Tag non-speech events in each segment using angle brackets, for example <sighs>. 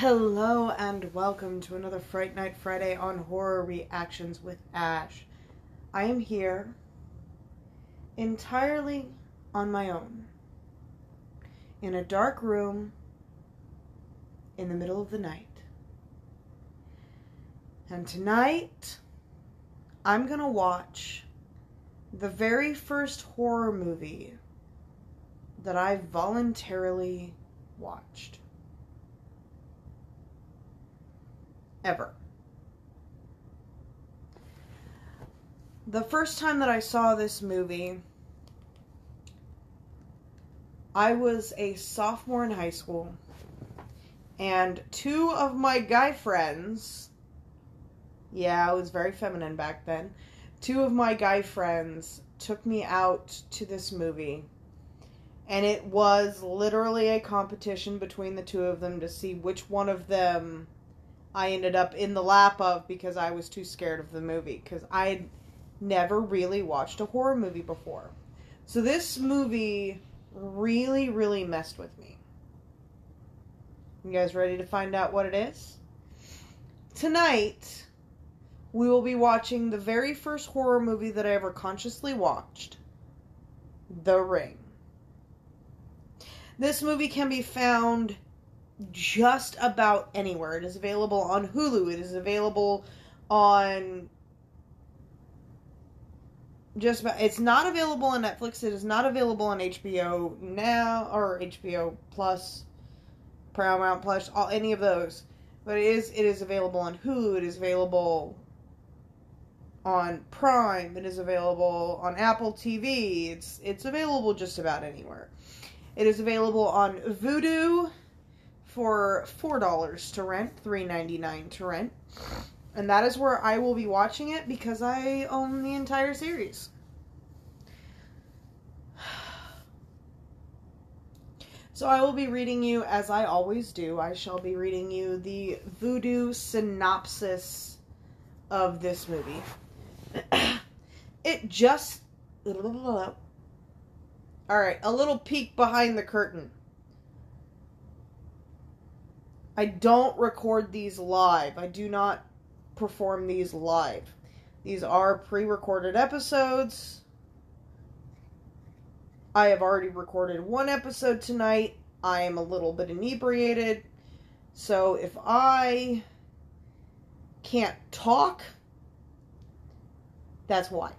Hello and welcome to another Fright Night Friday on Horror Reactions with Ash. I am here entirely on my own in a dark room in the middle of the night. And tonight I'm going to watch the very first horror movie that I voluntarily watched. Ever. The first time that I saw this movie, I was a sophomore in high school, and two of my guy friends, yeah, I was very feminine back then, two of my guy friends took me out to this movie. And it was literally a competition between the two of them to see which one of them I ended up in the lap of because I was too scared of the movie because I had never really watched a horror movie before. So this movie really, really messed with me. You guys ready to find out what it is? Tonight, we will be watching the very first horror movie that I ever consciously watched The Ring. This movie can be found just about anywhere. It is available on Hulu. It is available on just about it's not available on Netflix. It is not available on HBO now or HBO Plus, Paramount Plus, all any of those. But it is it is available on Hulu. It is available on Prime. It is available on Apple TV. It's it's available just about anywhere. It is available on Vudu for four dollars to rent, three ninety nine to rent, and that is where I will be watching it because I own the entire series. <sighs> So I will be reading you, as I always do, I shall be reading you the Vudu synopsis of this movie. <clears throat> it just. Alright, a little peek behind the curtain. I don't record these live. I do not perform these live. These are pre recorded episodes. I have already recorded one episode tonight. I am a little bit inebriated. So if I can't talk, that's why.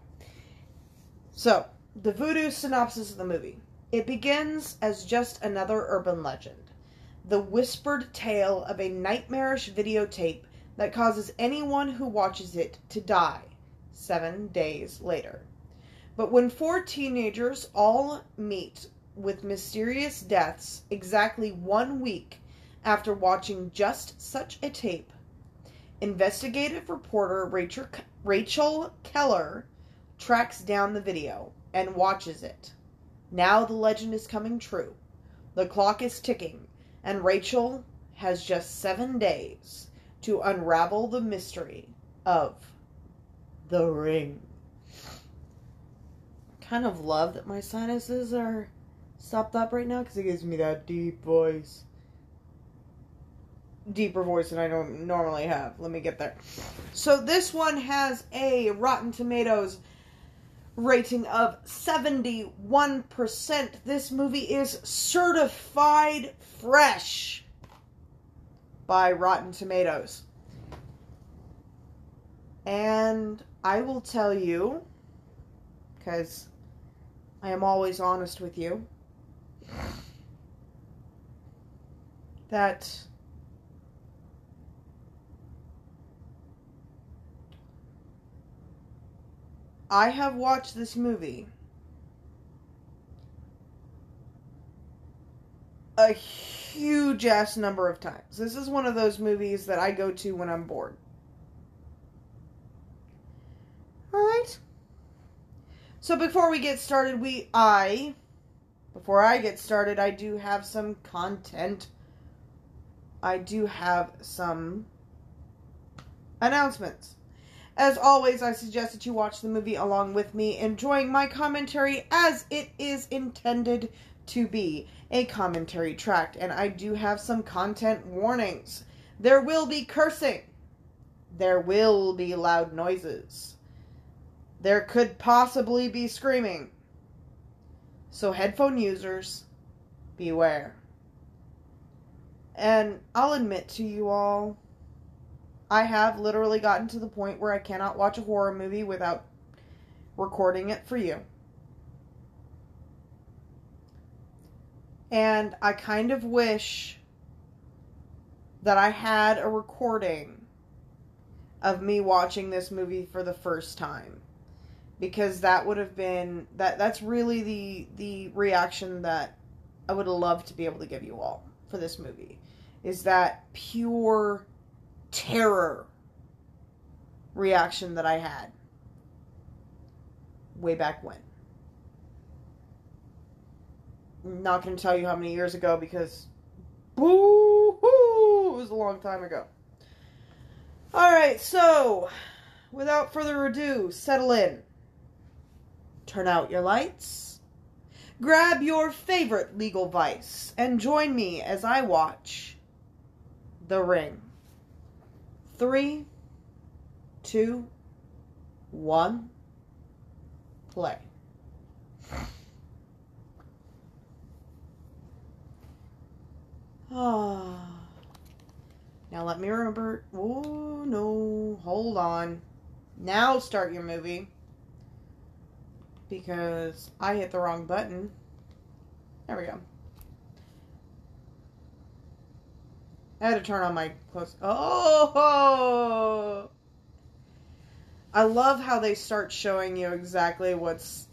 So, the Vudu synopsis of the movie. It begins as just another urban legend the whispered tale of a nightmarish videotape that causes anyone who watches it to die seven days later. But when four teenagers all meet with mysterious deaths exactly one week after watching just such a tape, investigative reporter Rachel, Rachel Keller tracks down the video and watches it. Now the legend is coming true. The clock is ticking and Rachel has just seven days to unravel the mystery of the ring. Kind of love that my sinuses are stopped up right now because it gives me that deep voice. Deeper voice than I don't normally have. Let me get there. So this one has a Rotten Tomatoes rating of 71%. This movie is certified fresh by Rotten Tomatoes. And I will tell you, because I am always honest with you, that I have watched this movie a huge ass number of times. This is one of those movies that I go to when I'm bored. Alright. So before we get started, we I before I get started, I do have some content. I do have some announcements. As always, I suggest that you watch the movie along with me, enjoying my commentary as it is intended to be a commentary track, and I do have some content warnings. There will be cursing. There will be loud noises. There could possibly be screaming. So, headphone users, beware. And I'll admit to you all, I have literally gotten to the point where I cannot watch a horror movie without recording it for you. And I kind of wish that I had a recording of me watching this movie for the first time because that would have been that that's really the the reaction that I would love to be able to give you all for this movie is that pure terror reaction that I had way back when. I'm not going to tell you how many years ago because boo hoo, it was a long time ago. All right, so without further ado, settle in. Turn out your lights. Grab your favorite legal vice and join me as I watch The Ring. Three, two, one, play. Ah. <sighs> Now let me remember. Oh no, hold on. Now start your movie. Because I hit the wrong button. There we go. I had to turn on my close. Oh! I love how they start showing you exactly what's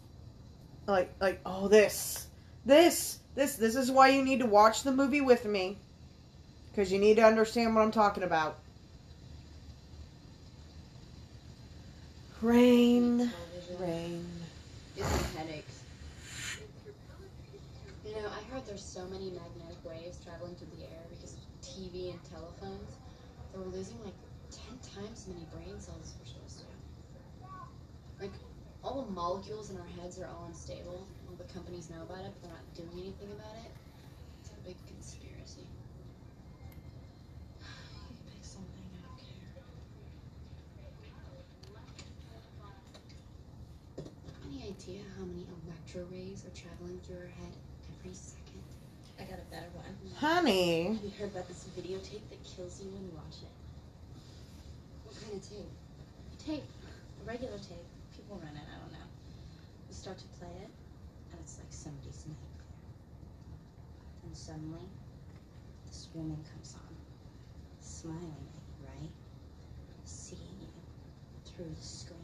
like like oh this this this this is why you need to watch the movie with me because you need to understand what I'm talking about. Rain, rain. Headaches. You know, I heard there's so many waves traveling through the air because of TV and telephones that we're losing like 10 times as many brain cells as we're supposed to. Like, all the molecules in our heads are all unstable. All the companies know about it, but they're not doing anything about it. It's a big conspiracy. <sighs> Pick something. Any idea how many electro rays are traveling through our head every second? I got a better one. Honey. Have you heard about this videotape that kills you when you watch it? What kind of tape? Tape, a regular tape. People run it. I don't know. You start to play it, and it's like somebody's nightmare. Then suddenly, this woman comes on, smiling at you, right? Seeing you through the screen.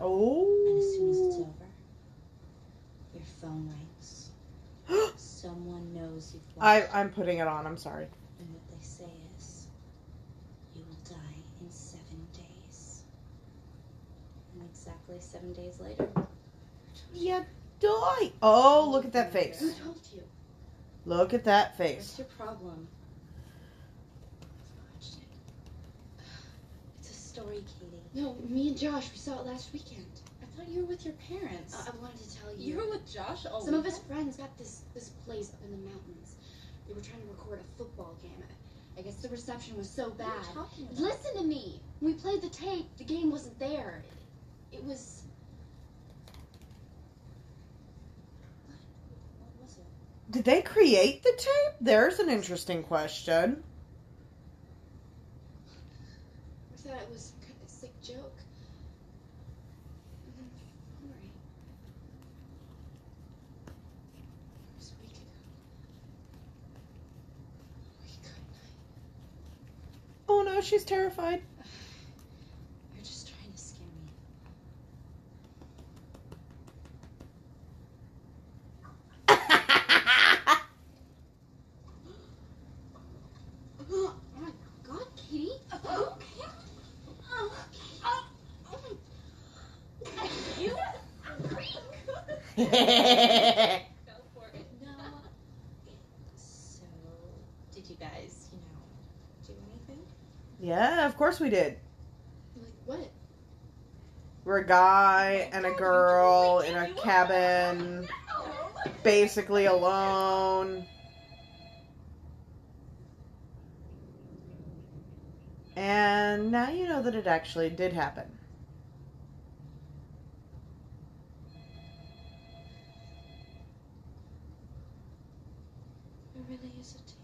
Oh. And as soon as it's Oh. over, your phone rings. <gasps> <gasps> Someone knows you've I, I'm putting it on. I'm sorry. And what they say is, you will die in seven days. And exactly seven days later, Yeah, die. Oh, look at that face. Who told you? Look at that face. what's face. your problem? It's a story, Katie. No, me and Josh, we saw it last weekend. I thought you were with your parents. I, I wanted to tell you. you were with Josh all Some of his friends got this this place up in the mountains. They were trying to record a football game. I, I guess the reception was so What bad. are you talking about? Listen to me. When we played the tape, the game wasn't there. It, it was. What was it? Did they create the tape? There's an interesting question. I thought it was some kind of sick joke. And then the phone rang. It was a week ago. We couldn't. Oh no, she's terrified. You're just trying to scare me. <laughs> Oh my God, Katie! Oh, oh, oh, oh <laughs> You Go for it. No. So, did you guys, you know, do anything? yeah, of course we did. Like what? We're a guy and a girl in a cabin. basically alone. And now you know that it actually did happen. It really is a tape.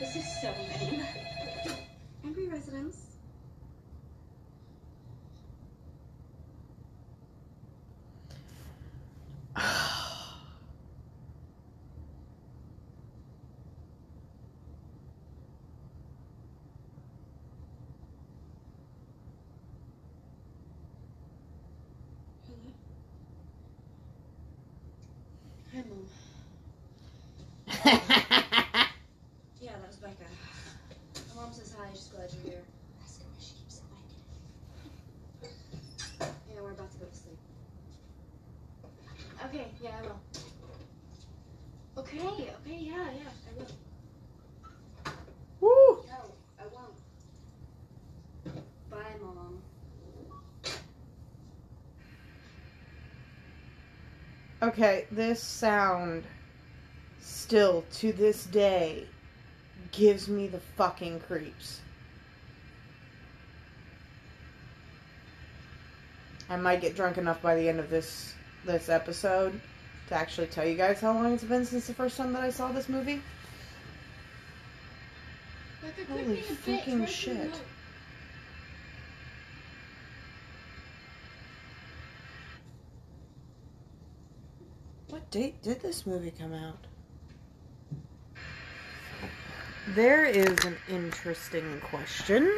This is so lame. Angry residents. Hello? Hi, Mom. <laughs> Yeah, that was Becca. My mom says hi. She's glad you're here. Ask her why she keeps it like Yeah, we're about to go to sleep. Okay, yeah, I will. Okay, okay, yeah, yeah, I will. Woo! No, I won't. Bye, Mom. Okay, this sound still to this day gives me the fucking creeps. I might get drunk enough by the end of this this episode to actually tell you guys how long it's been since the first time that I saw this movie. Holy quit being a bitch. freaking Where's the shit. What date did this movie come out? There is an interesting question.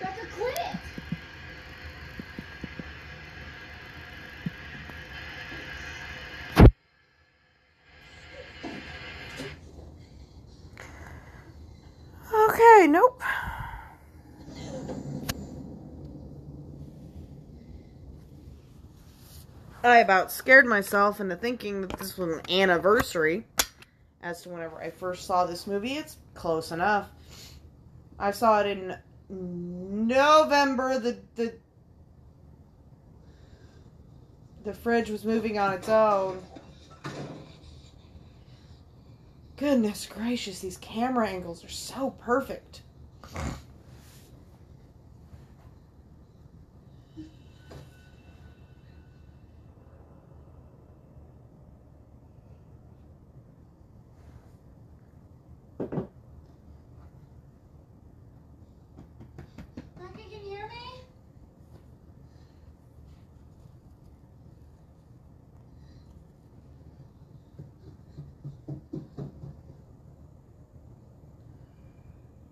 Becca, quit it! Okay, nope. I about scared myself into thinking that this was an anniversary as to whenever I first saw this movie. It's close enough. I saw it in November. The the the fridge was moving on its own. Goodness gracious, these camera angles are so perfect. Becca, can you hear me?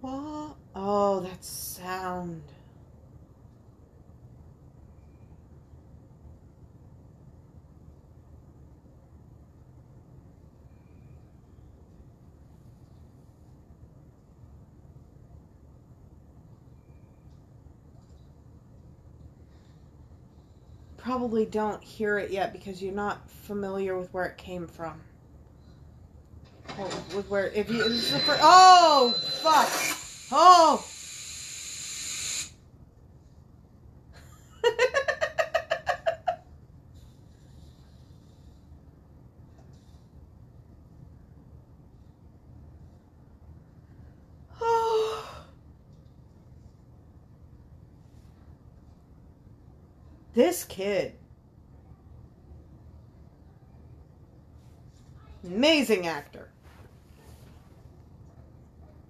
What? Oh, that sound. Probably don't hear it yet because you're not familiar with where it came from. Or with where if you the fir- oh fuck oh this kid. Amazing actor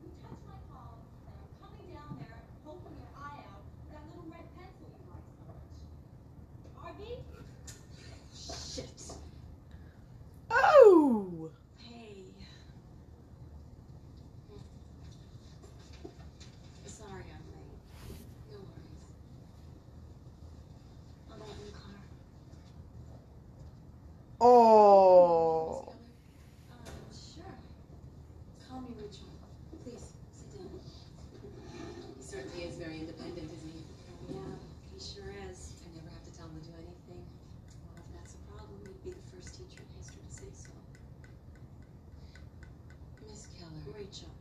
You touch my palm, and I'm coming down there, poking your eye out with that little red pencil you like so much. Arby? Shit. oh Hey. Sorry I'm late. No worries. Catch up.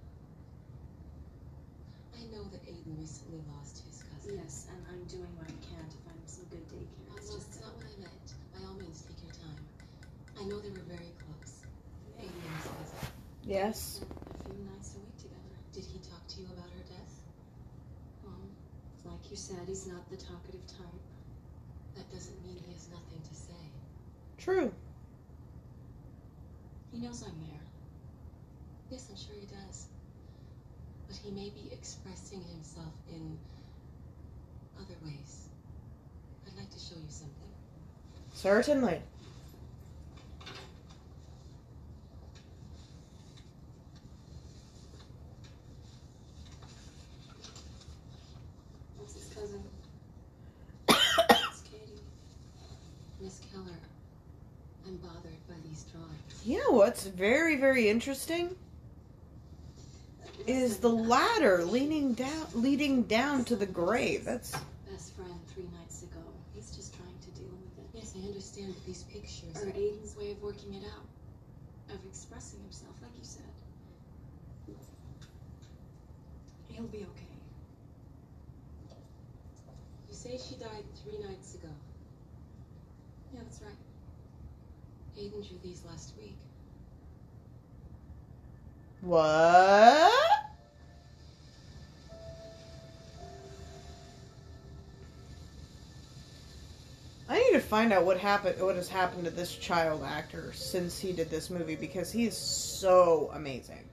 I know that Aiden recently lost his cousin. Yes, and I'm doing what I can to find him some good daycare. It's no, just that's not what I meant. By all means, take your time. I know they were very close. Aiden and his cousin. Yes. a few nights a week together. Did he talk to you about her death? Well, like you said, he's not the talkative type. That doesn't mean he has nothing to say. True. He knows I'm there. I'm sure he does. But he may be expressing himself in other ways. I'd like to show you something. Certainly. That's his cousin. <coughs> it's Katie. Miss Keller, I'm bothered by these drawings. You know what's very, very interesting is the ladder leaning down, leading down to the grave. That's best friend three nights ago. He's just trying to deal with it. Yes, I understand but these pictures. Or Aiden's way of working it out. Of expressing himself, like you said. He'll be okay. You say she died three nights ago. Yeah, that's right. Aiden drew these last week. What? I need to find out what happened, what has happened to this child actor since he did this movie because he is so amazing.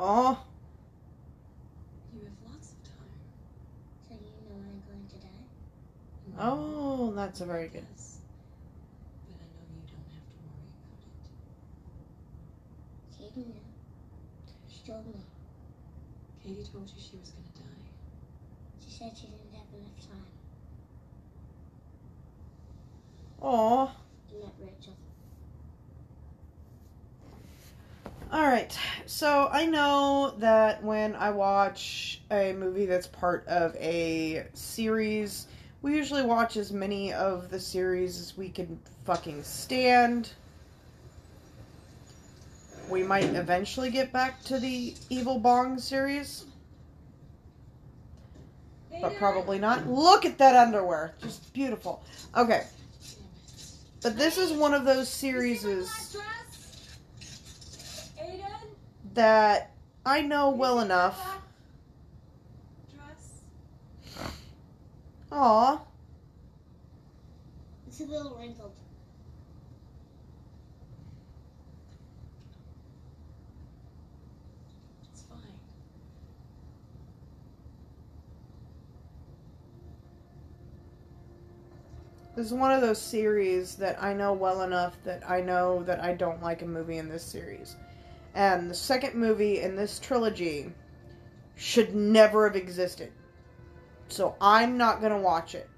Aw. You have lots of time. So you know I'm going to die? Oh, that's a very good. Yes. But I know you don't have to worry about it. Katie knew. She told me. Katie told you she was going to die. She said she didn't have enough time. Aw. You met Rachel. All right. So I know that when I watch a movie that's part of a series, we usually watch as many of the series as we can fucking stand. We might eventually get back to the Evil Bong series, but probably not. Look at that underwear. Just beautiful. Okay. But this is one of those series? That I know well enough. Dress? Aw. It's a little wrinkled. It's fine. This is one of those series that I know well enough that I know that I don't like a movie in this series. And the second movie in this trilogy should never have existed. So I'm not going to watch it.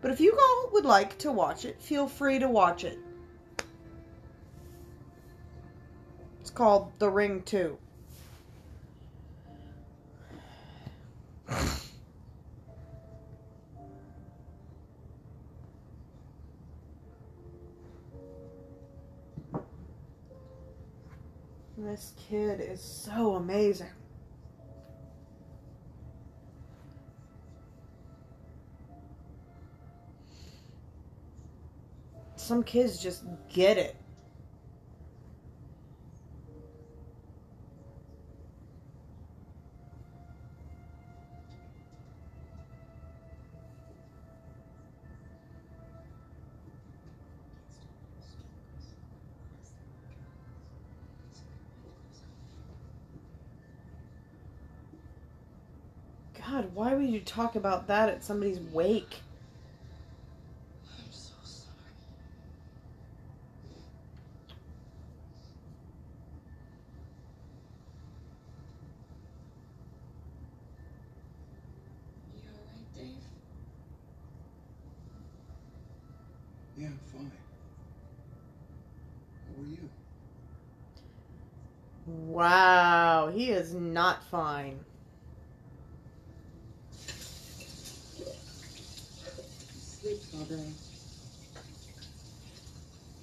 But if you all would like to watch it, feel free to watch it. It's called The Ring 2. <laughs> This kid is so amazing. Some kids just get it. You talk about that at somebody's wake? I'm so sorry. You alright, Dave? Yeah, I'm fine. How are you? Wow, he is not fine. Sleeps all day.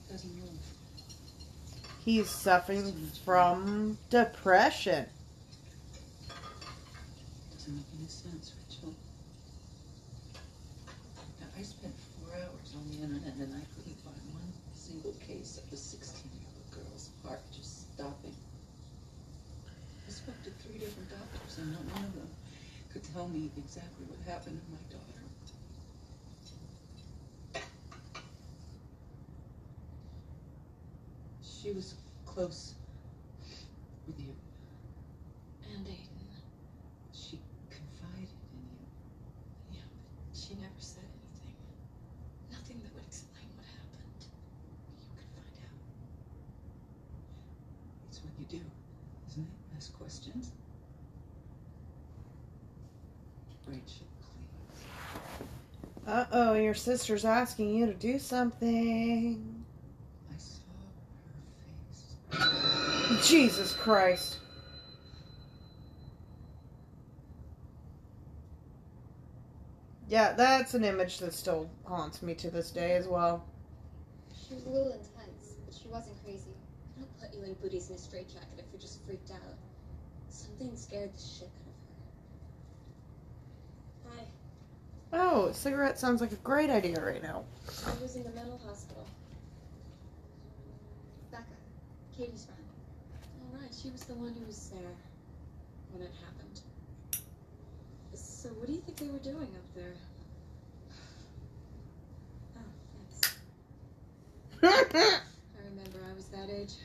Doesn't move. He's suffering from depression. Doesn't make any sense, Rachel. Now, I spent four hours on the internet and I couldn't find one single case of a 16-year-old girl's heart just stopping. I spoke to three different doctors and not one of them could tell me exactly what happened to my daughter. She was close with you. And Aiden. She confided in you. Yeah, but she never said anything. Nothing that would explain what happened. You could find out. It's what you do, isn't it? Ask questions. Rachel, please. Uh oh, your sister's asking you to do something. Jesus Christ. Yeah, that's an image that still haunts me to this day as well. She was a little intense, but she wasn't crazy. I don't put you in booties in a straitjacket if you're just freaked out. Something scared the shit out of her. Hi. Oh, cigarette sounds like a great idea right now. I was in the mental hospital. Becca, Katie's friend. She was the one who was there when it happened. So what do you think they were doing up there? Oh, thanks. <laughs> I remember I was that age.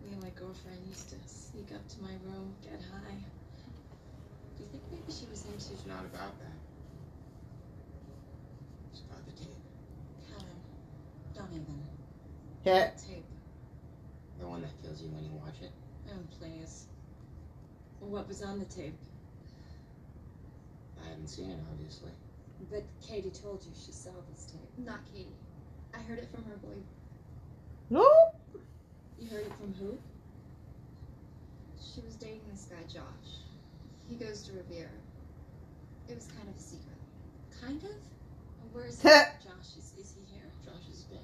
Me and my girlfriend used to sneak up to my room, get high. Do you think maybe she was into It's not about that. It's about the tape. Helen, don't even. yeah. tape? The one that kills you when you watch it. Oh, please. What was on the tape? I haven't seen it, obviously. But Katie told you she saw this tape. Not Katie. I heard it from her boy. No. You heard it from who? She was dating this guy, Josh. He goes to Revere. It was kind of a secret. Kind of? Where is he? Josh, is, is he here? Josh is dead.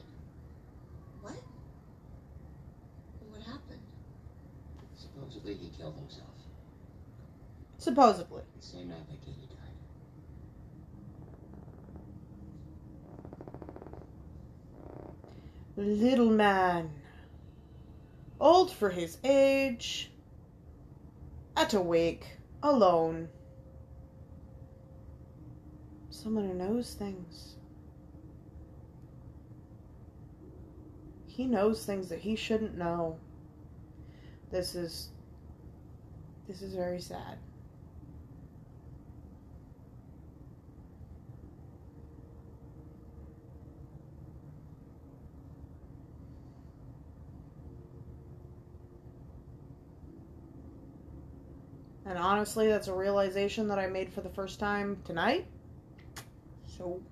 What? What happened? Supposedly he killed himself. Supposedly. The same night that Katie died. Little man. Old for his age. At a wake. Alone. Someone who knows things. He knows things that he shouldn't know. This is. This is very sad. And honestly, that's a realization that I made for the first time tonight. So.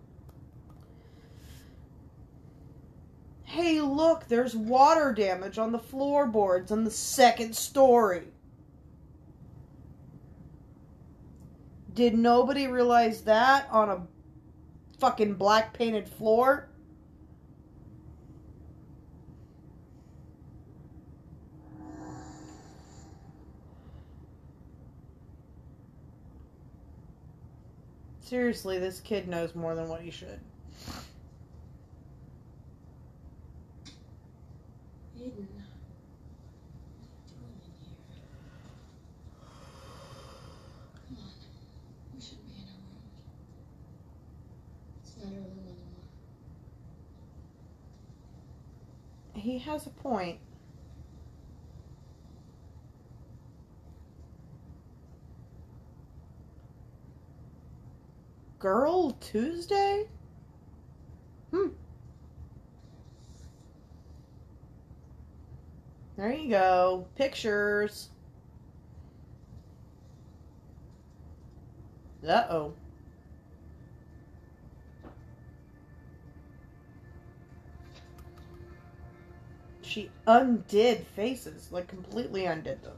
Hey, look, there's water damage on the floorboards on the second story. Did nobody realize that on a fucking black painted floor? Seriously, this kid knows more than what he should. Come on. We should be in our room. It's not her room anymore. He has a point. Girl Tuesday? Hmm. There you go. Pictures. Uh oh. She undid faces, like completely undid them.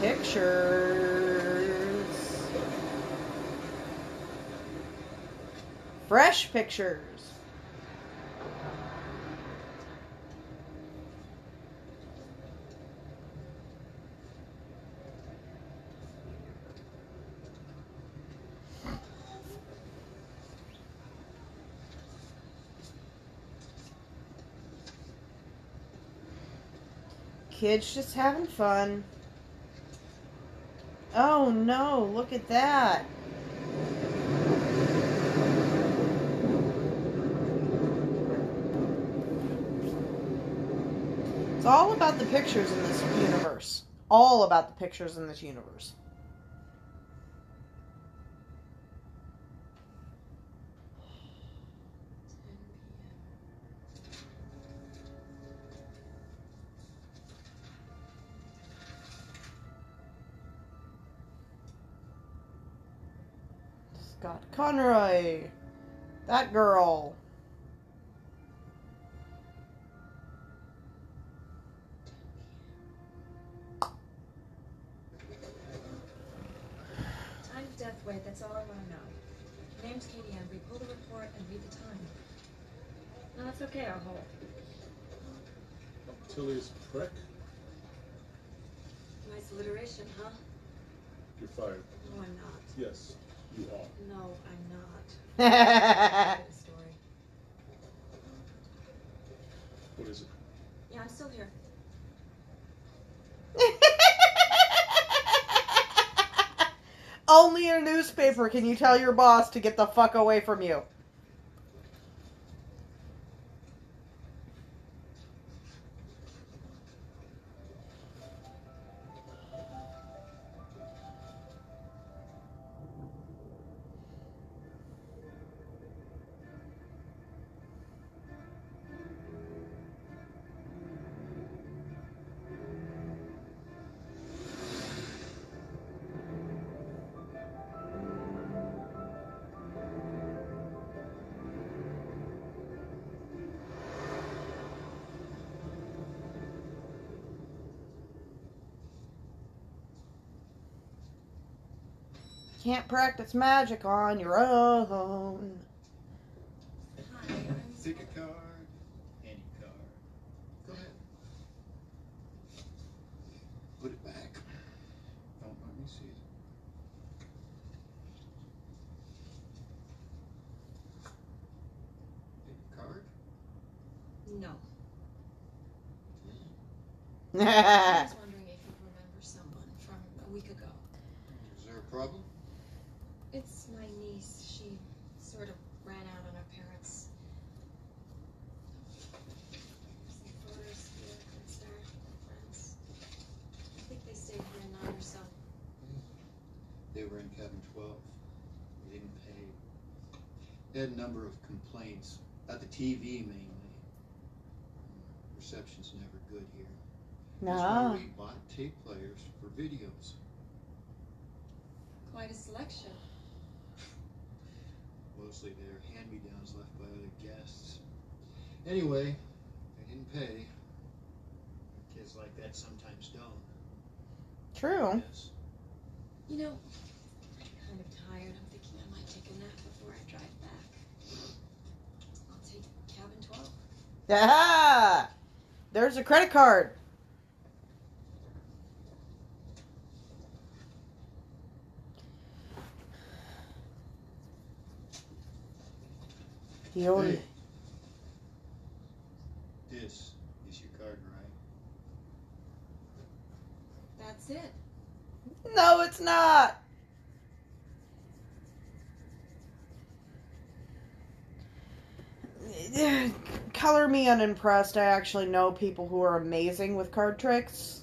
Pictures. Fresh pictures. Kids just having fun. Oh no, look at that. All about the pictures in this universe. All about the pictures in this universe. Scott Conroy. That girl. No, that's okay, I'll hold. Tilly's prick? Nice alliteration, huh? You're fired. No, I'm not. Yes, you are. No, I'm not. That's Good story. What is it? Yeah, I'm still here. <laughs> Only in a newspaper can you tell your boss to get the fuck away from you. Can't practice magic on your own. Hi, I'm... Pick a card. Any card. Go ahead. Put it back. Don't let me see it. Pick a card. No. I was wondering if you remember someone from a week ago. Is there a problem? It's my niece. She sort of ran out on her parents. Some photos here, concert, friends. I think they stayed here a night or so. They were in cabin 12. They didn't pay. They had a number of complaints about the TV mainly. Reception's never good here. That's why we bought tape players for videos. Quite a selection. <laughs> Mostly they're hand-me-downs left by other guests. Anyway, they didn't pay. Kids like that sometimes don't. True. Yes. You know, I'm kind of tired. I'm thinking I might take a nap before I drive back. I'll take cabin 12. Ah, <laughs> there's a credit card. The only Hey. This is your card, right? That's it. no, it's not. <sighs> color me unimpressed. I actually know people who are amazing with card tricks.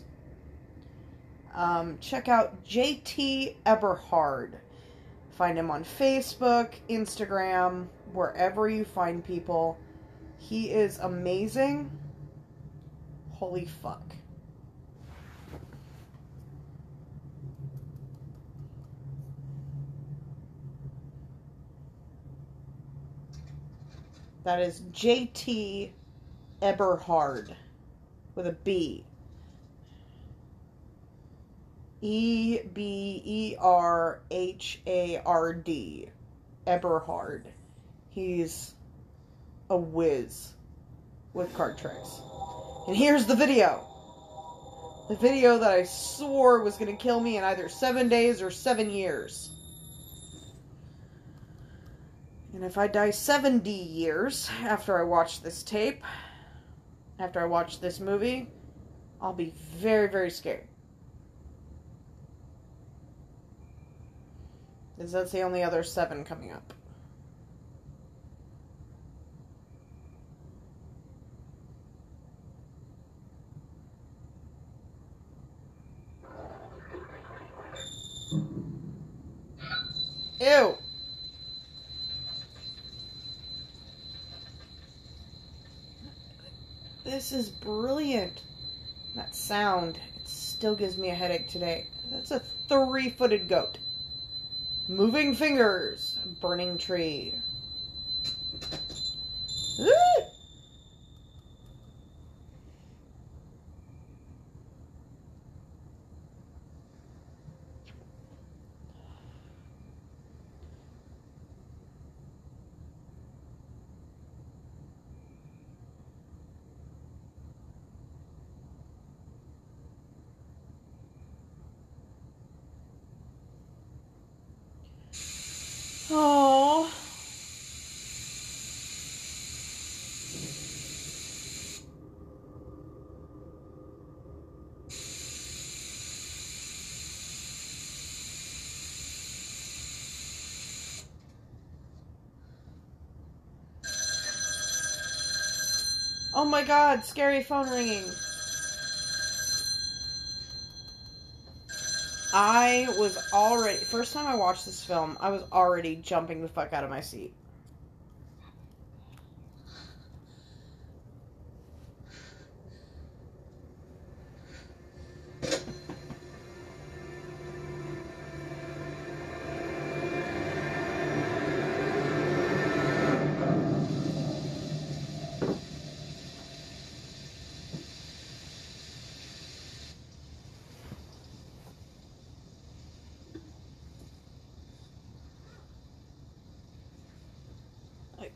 Um, check out JT Eberhard. Find him on Facebook, Instagram, wherever you find people. He is amazing. Holy fuck. That is JT Eberhard with a B. E B E R H A R D. Eberhard. He's a whiz with card tricks. And here's the video. The video that I swore was going to kill me in either seven days or seven years. And if I die 70 years after I watch this tape, after I watch this movie, I'll be very, very scared. Because that's the only other seven coming up. Ew. This is brilliant. That sound, it still gives me a headache today. That's a three footed goat. Moving fingers, burning tree. Ah! Oh. Oh my god, scary phone ringing. I was already first time I watched this film, I was already jumping the fuck out of my seat.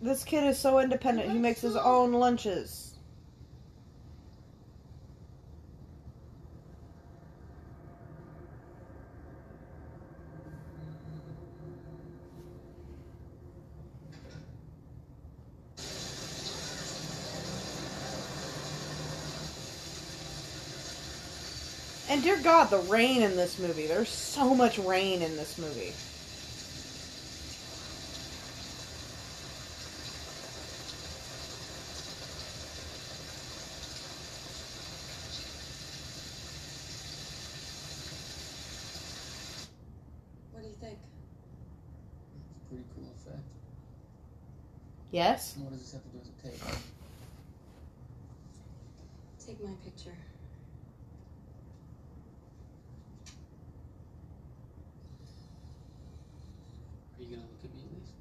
This kid is so independent. He makes his own lunches. And dear God, the rain in this movie. There's so much rain in this movie. What do you think? Pretty cool effect. Yes? And what does this have to do with the tape? Take my picture. Are you gonna look at me at least?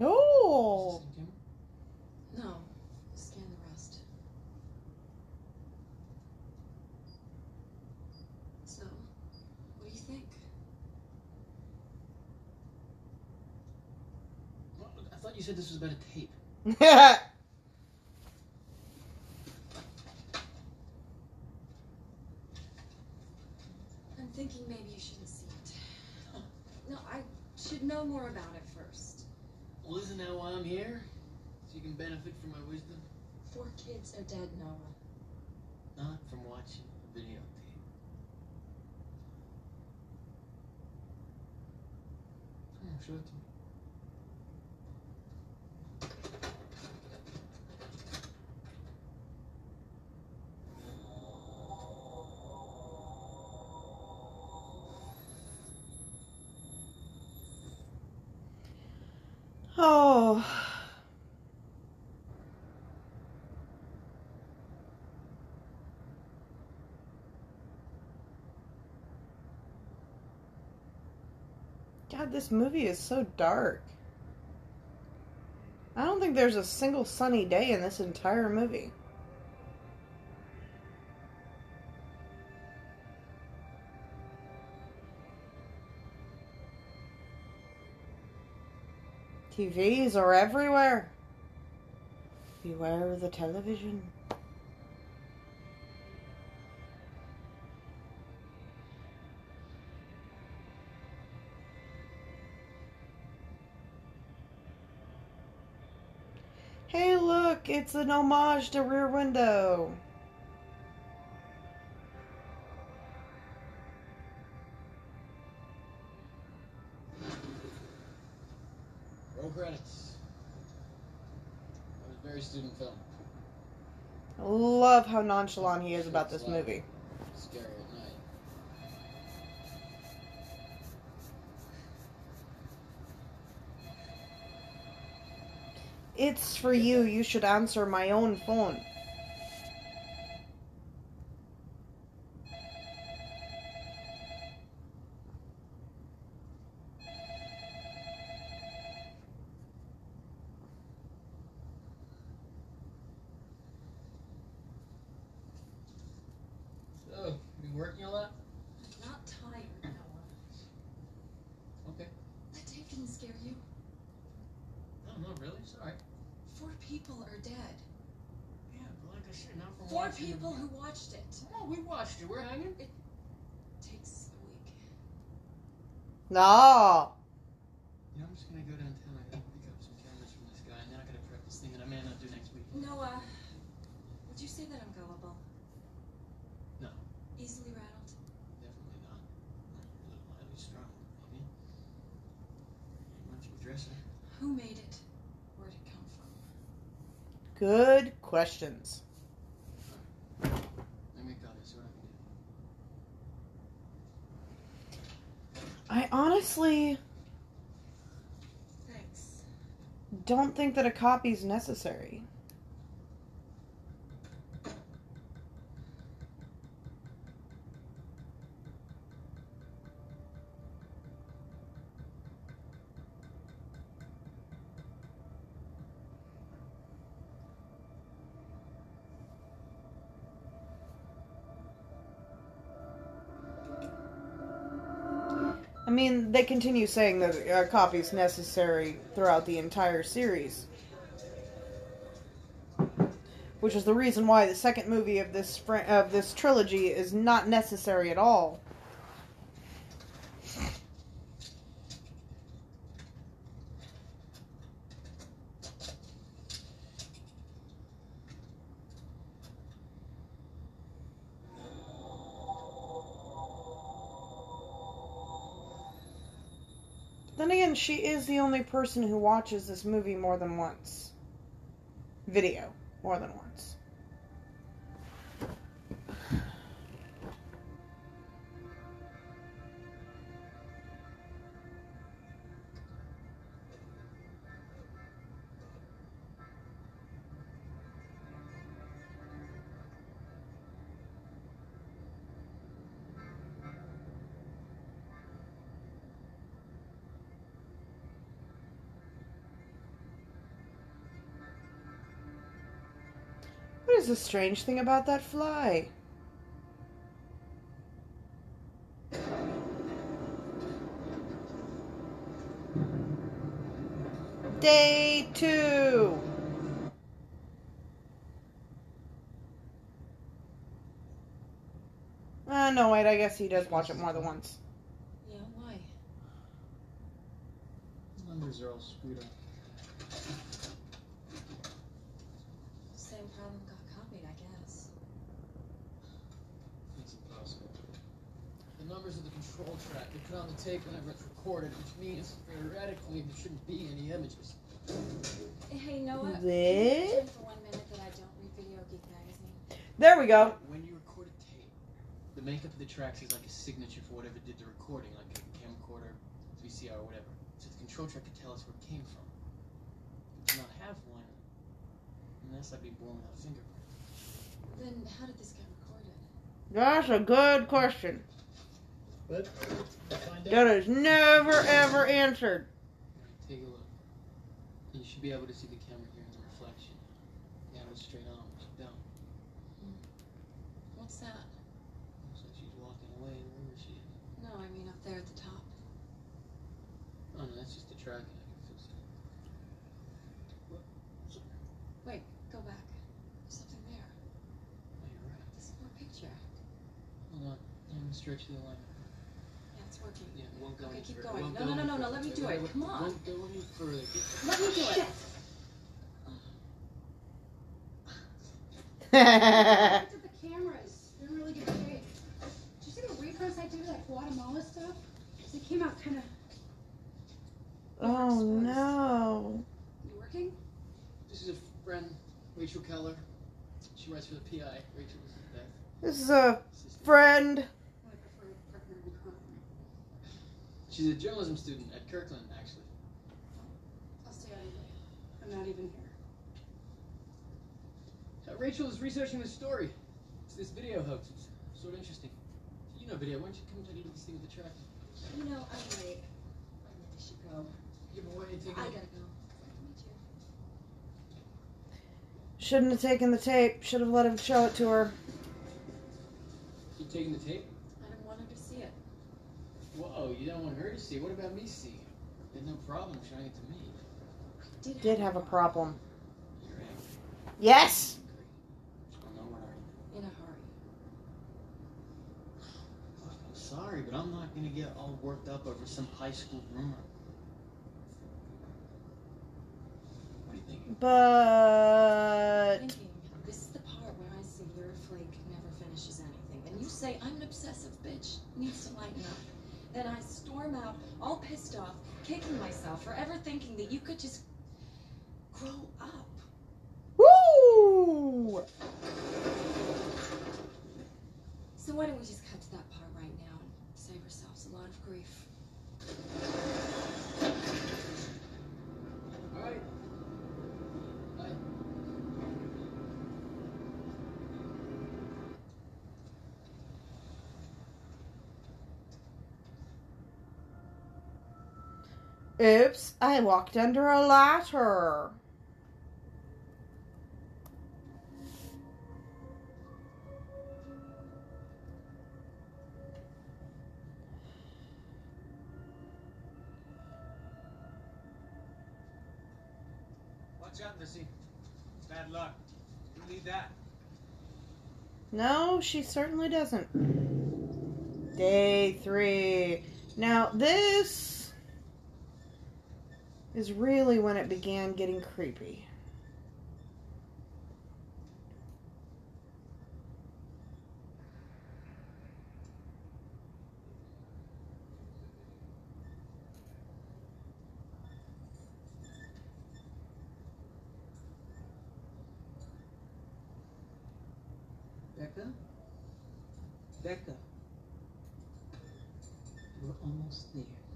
Oh. Is this on camera? No. Scan the rest. So, what do you think? Well, I thought you said this was about a tape. <laughs> I'm thinking maybe you shouldn't see it. <laughs> No, I should know more about it first. Well, isn't that why I'm here? So you can benefit from my wisdom? Four kids are dead, Noah. Not from watching a videotape. Come hmm. show it to me. Oh. God, this movie is so dark. I don't think there's a single sunny day in this entire movie. TVs are everywhere. Beware of the television. Hey, look, it's an homage to Rear Window. Student film. I love how nonchalant he is about this movie. Scary at night. It's for you. You should answer my own phone. So, you been working a lot? Not tired, Noah. Okay. That tape didn't scare you. No, not really. Sorry. Four people are dead. Yeah, but like I said, not from Four watching people it. who watched it. Oh, we watched it. We're hanging. Takes a week. No. You know, I'm just gonna go downtown. I gotta pick up some cameras from this guy, and then I gotta prep this thing that I may not do next week. Noah, would you say that I'm gullible? No. Easily rattled? Definitely not. A little highly strung, maybe. Ain't much of a dresser. Who made it? Where'd it come from? Good questions. Let me call this. What I can do. I honestly Thanks. Don't think that a copy is necessary. Mean, they continue saying that uh, a copy is necessary throughout the entire series. Which is the reason why the second movie of this fr- of this trilogy is not necessary at all. Then again, she is the only person who watches this movie more than once. Video, more than once. What is the strange thing about that fly? Day two. Uh, no, wait, I guess he does watch it more than once. Yeah, why? Numbers are all screwed up. Same problem got copied, I guess. It's impossible. The numbers of the control track they put on the tape when I re- recorded, which means theoretically there shouldn't be any images. Hey, Noah. This? For one minute that I don't read Video Geek magazine. There we go. When you record a tape, the makeup of the tracks is like a signature for whatever did the recording, like a camcorder, VCR, or whatever. So the control track could tell us where it came from. But to not have one, unless I'd be born without fingerprints. Then how did this get recorded? That's a good question. But we'll find out. is never ever answered. Take a look. You should be able to see the camera here in the reflection. You have it straight on, but you don't. What's that? Looks like she's walking away. Where is she? No, I mean up there at the top. Oh no, that's just the tracking. I can fix it. Wait, go back. There's something there. Oh, you're right. This is more picture. Hold on. I'm gonna stretch the alignment. Yeah, it's working. Yeah, it won't go Okay, any keep further. going. Won't No, go no, no, no, no, let me do wait, it. wait. Come on. Won't go any further. Get- Let me do it. I looked at the cameras. They're in really good shape. Did you see the reprints I did of that Guatemala stuff? 'Cause It came out kind of. oh no. You working? This is a friend, Rachel Keller. She writes for the PI. Rachel is Beth. This is a assistant. friend. I prefer partner in crime. She's a journalism student at Kirkland, actually. I'll stay out of your way. I'm not even here. Uh, Rachel is researching this story. It's this video hoax. It's sort of interesting. You know video. Why don't you come take a look at this thing with the track? You know, I'm late. I really should go. Give away and take a I look. gotta go. Me too. Shouldn't have taken the tape. Should have let him show it to her. You taking the tape? I didn't want her to see it. Whoa, you don't want her to see. What about me seeing? There's no problem showing it to me. Did, Did have a problem. You're angry. Yes. Oh, no, where are you? in a hurry. Look, I'm sorry, but I'm not gonna get all worked up over some high school rumor. What are you thinking? But Thinking, this is the part where I see you're flake never finishes anything. And you say I'm an obsessive bitch, needs to lighten up. Then I storm out, all pissed off, kicking myself for ever thinking that you could just grow up. woo. So why don't we just cut to that part right now and save ourselves a lot of grief? Oops! I walked under a ladder. Watch out, Missy. Bad luck. You need that. No, she certainly doesn't. Day three. Now, this is really when it began getting creepy. Becca? Becca. We're almost there.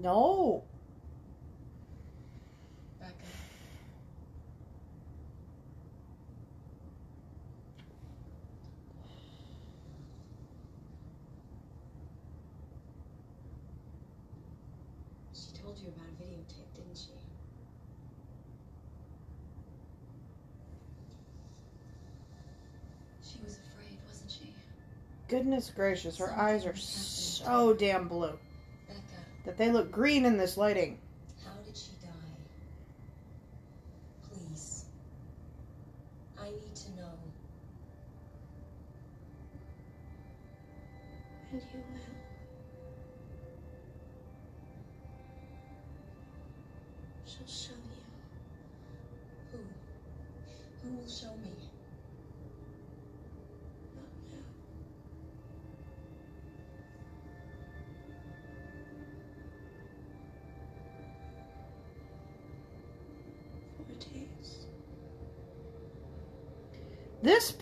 No. She told you about a videotape, didn't she? She was afraid, wasn't she? Goodness gracious, her eyes are so damn blue that they look green in this lighting.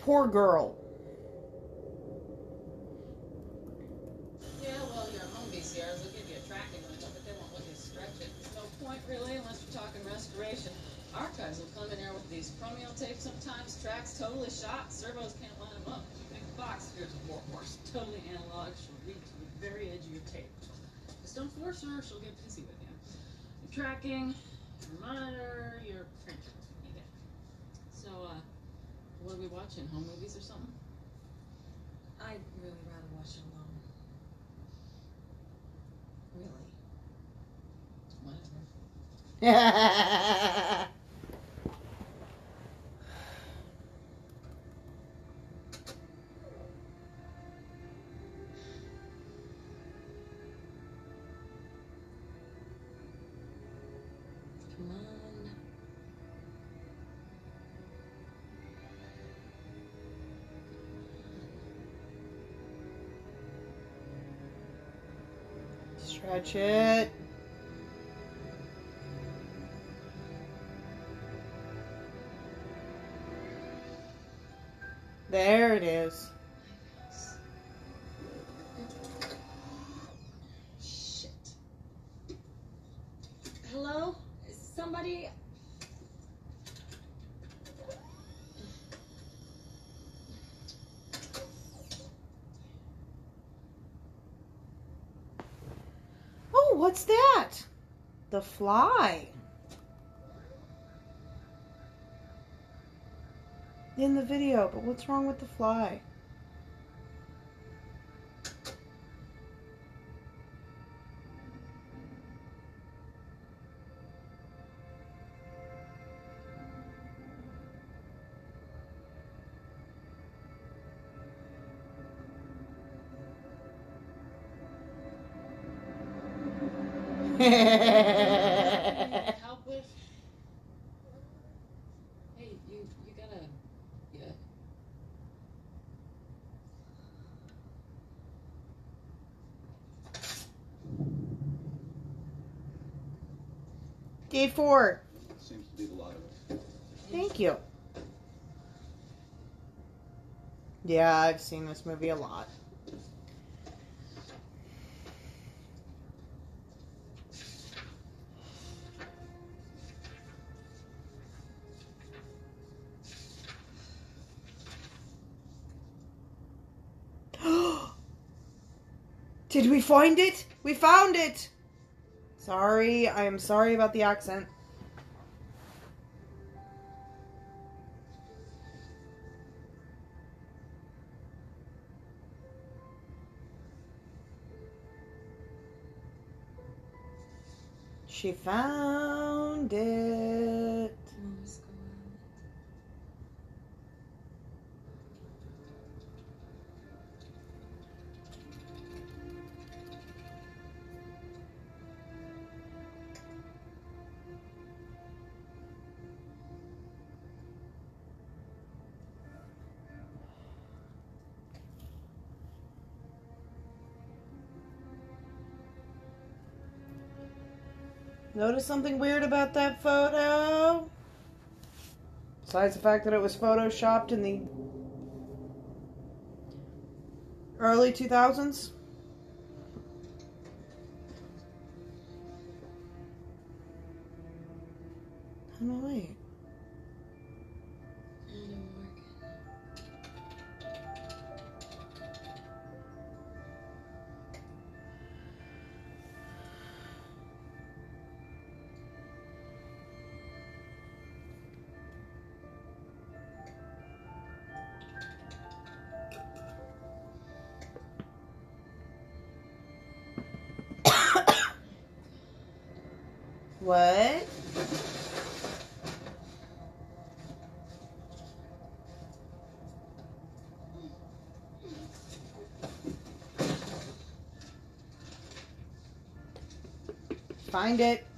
Poor girl. Yeah, well, your home VCRs will give you a tracking window, but they won't let you stretch it. There's no point really unless you're talking restoration. Archives will come in there with these chromeo tapes sometimes, tracks totally shot, servos can't line them up. You think box, here's a warhorse, totally analog, she'll read to the very edge of your tape. Just don't force her, she'll get busy with you. Your tracking, your monitor, your printer. You get it. So, uh, what are we watching? Home movies or something? I'd really rather alone. Really? Whatever. Come <laughs> Stretch it. There it is. Shit. Hello? Is somebody. Oh, what's that? The fly. In the video, but what's wrong with the fly? You you gotta yeah. Day four. Seems to be the lot of us. Thank you. Yeah, I've seen this movie a lot. Did we find it? We found it! Sorry, I am sorry about the accent. She found it. Notice something weird about that photo? Besides the fact that it was photoshopped in the early 2000s? Find it.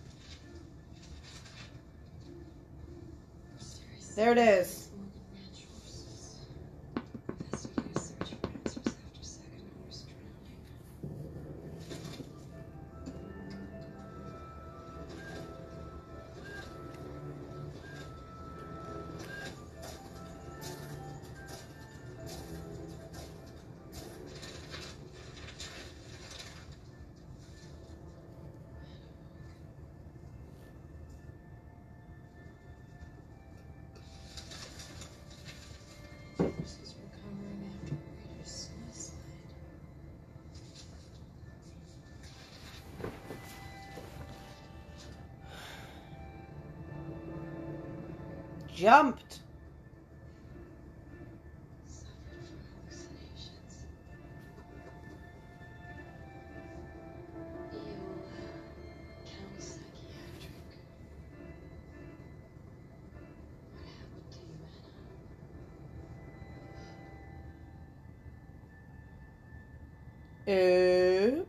Anna? Oops.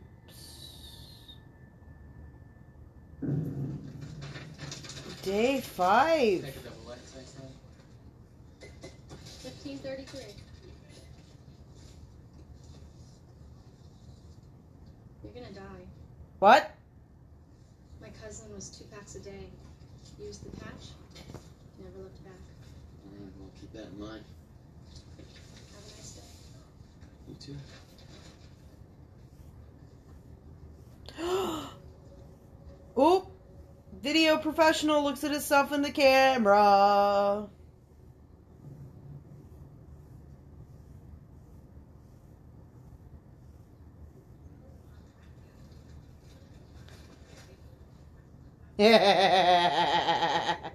Day five. 1533. You're gonna die. What? My cousin was two packs a day. Used the patch. Never looked back. Alright, we'll keep that in mind. Have a nice day. You too. <gasps> Oop. Video professional looks at himself in the camera. <laughs>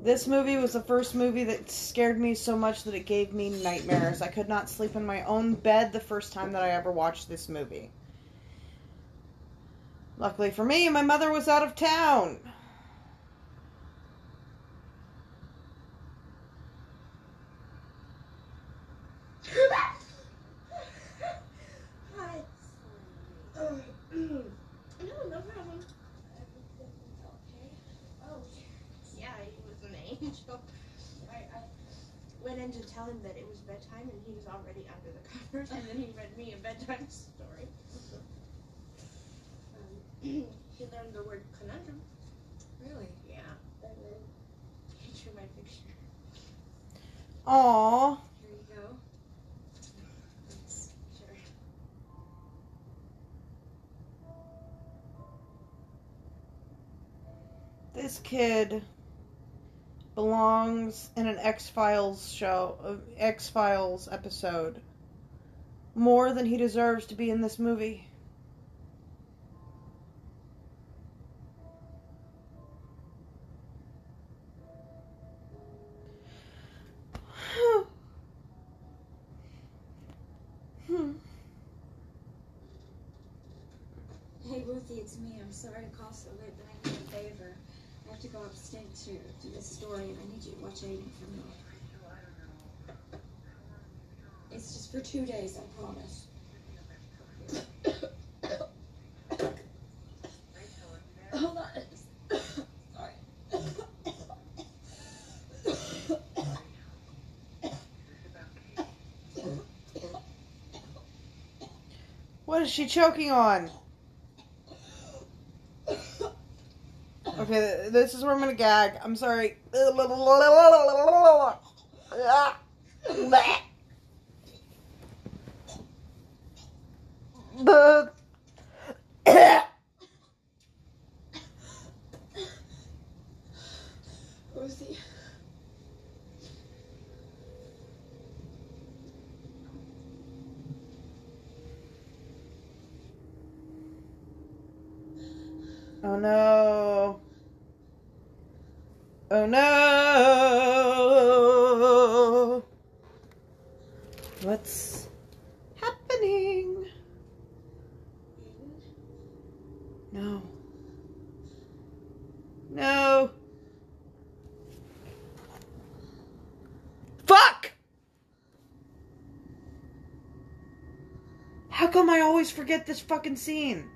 This movie was the first movie that scared me so much that it gave me nightmares. I could not sleep in my own bed the first time that I ever watched this movie. Luckily for me, my mother was out of town. Hi. no, no problem. Okay. Oh, yeah, he was an angel. I, I went in to tell him that it was bedtime, and he was already under the covers, and then he read me a bedtime story. um, he learned the word conundrum. Really? Yeah. And then he drew my picture. Here you go. Sure. This kid belongs in an X Files show, uh, X Files episode. More than he deserves to be in this movie. Hmm. Hey Ruthie, it's me. I'm sorry to call so late, but I need a favor. I have to go upstate to do this story, and Aidan for me. It's just for two days, I promise. Hold on. Sorry. What is she choking on? Okay, this is where I'm gonna gag. I'm sorry. <laughs> Ruthie. Oh no. Oh no. What's happening? No. No. Fuck! How come I always forget this fucking scene?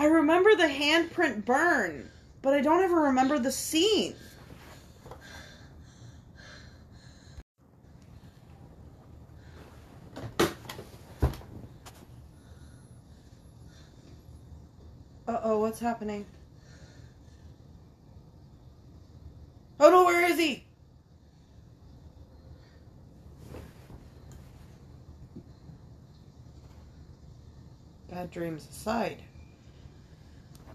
I remember the handprint burn, but I don't ever remember the scene. Uh oh, what's happening? Oh no, where is he? Bad dreams aside.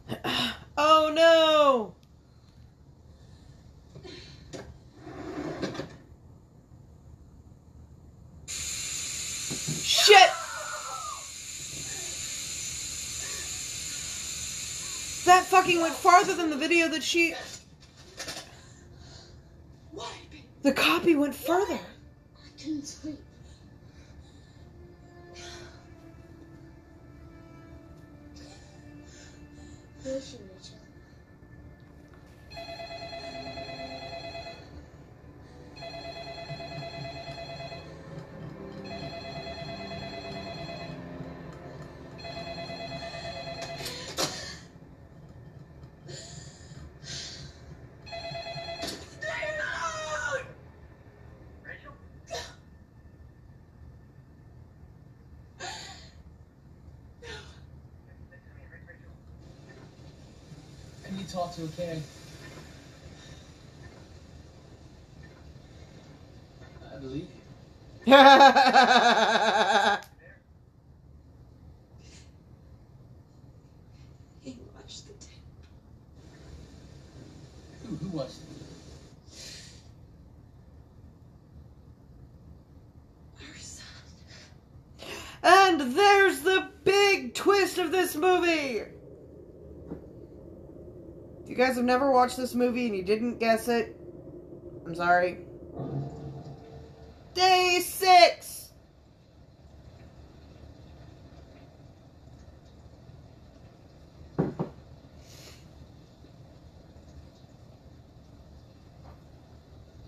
<sighs> oh no! Shit! That fucking went farther than the video that she. The copy went further. I couldn't sleep. Talk okay? I believe you. <laughs> He watched the tape. Who, who watched it? Our son. and there's the big twist of this movie! If you guys have never watched this movie and you didn't guess it, I'm sorry. Day six!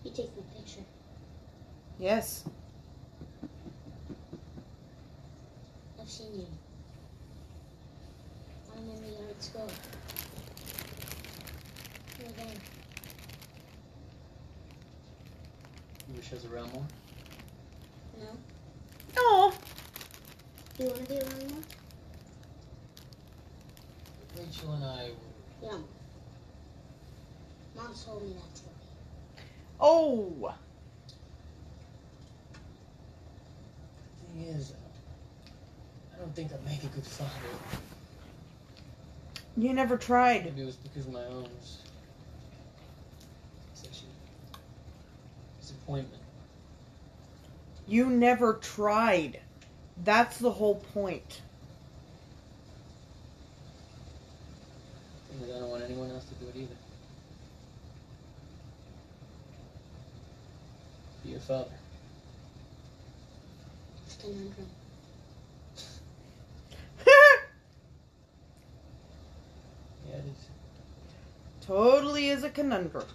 You take the picture. Yes. I've seen you. I'm in the yard school. You're there. You wish I was around more? No? Oh, You want to be around more? Rachel and I. Yeah. Mom told me that too. Oh. Thing is, I don't think I'd make a good father. You never tried. Maybe it was because of my own disappointment. You never tried. That's the whole point. Thing is, I don't want anyone else to do it either. Be your father. It's a conundrum. Yeah, it is. totally is a conundrum.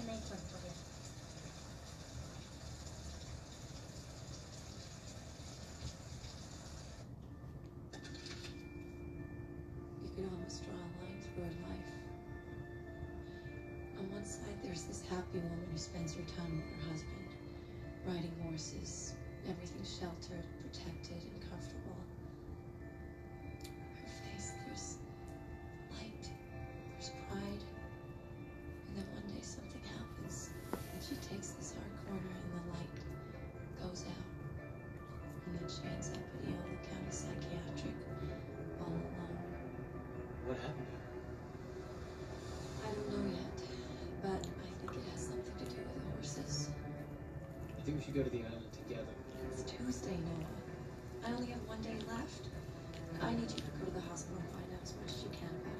You can almost draw a line through her life. On one side, there's this happy woman who spends her time with her husband, riding horses, everything sheltered, protected, and we should go to the island together. It's Tuesday, Noah. I only have one day left. I need you to go to the hospital and find out as much as you can about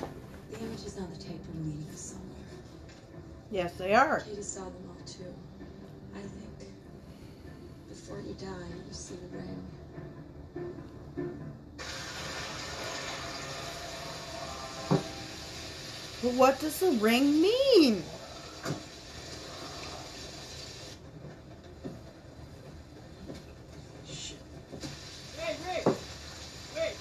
Anna. The images on the tape are leading us somewhere. Yes, they are. Katie saw them all too. I think. Before you die, you see the ring. But what does the ring mean? Hey, Rick! Wait!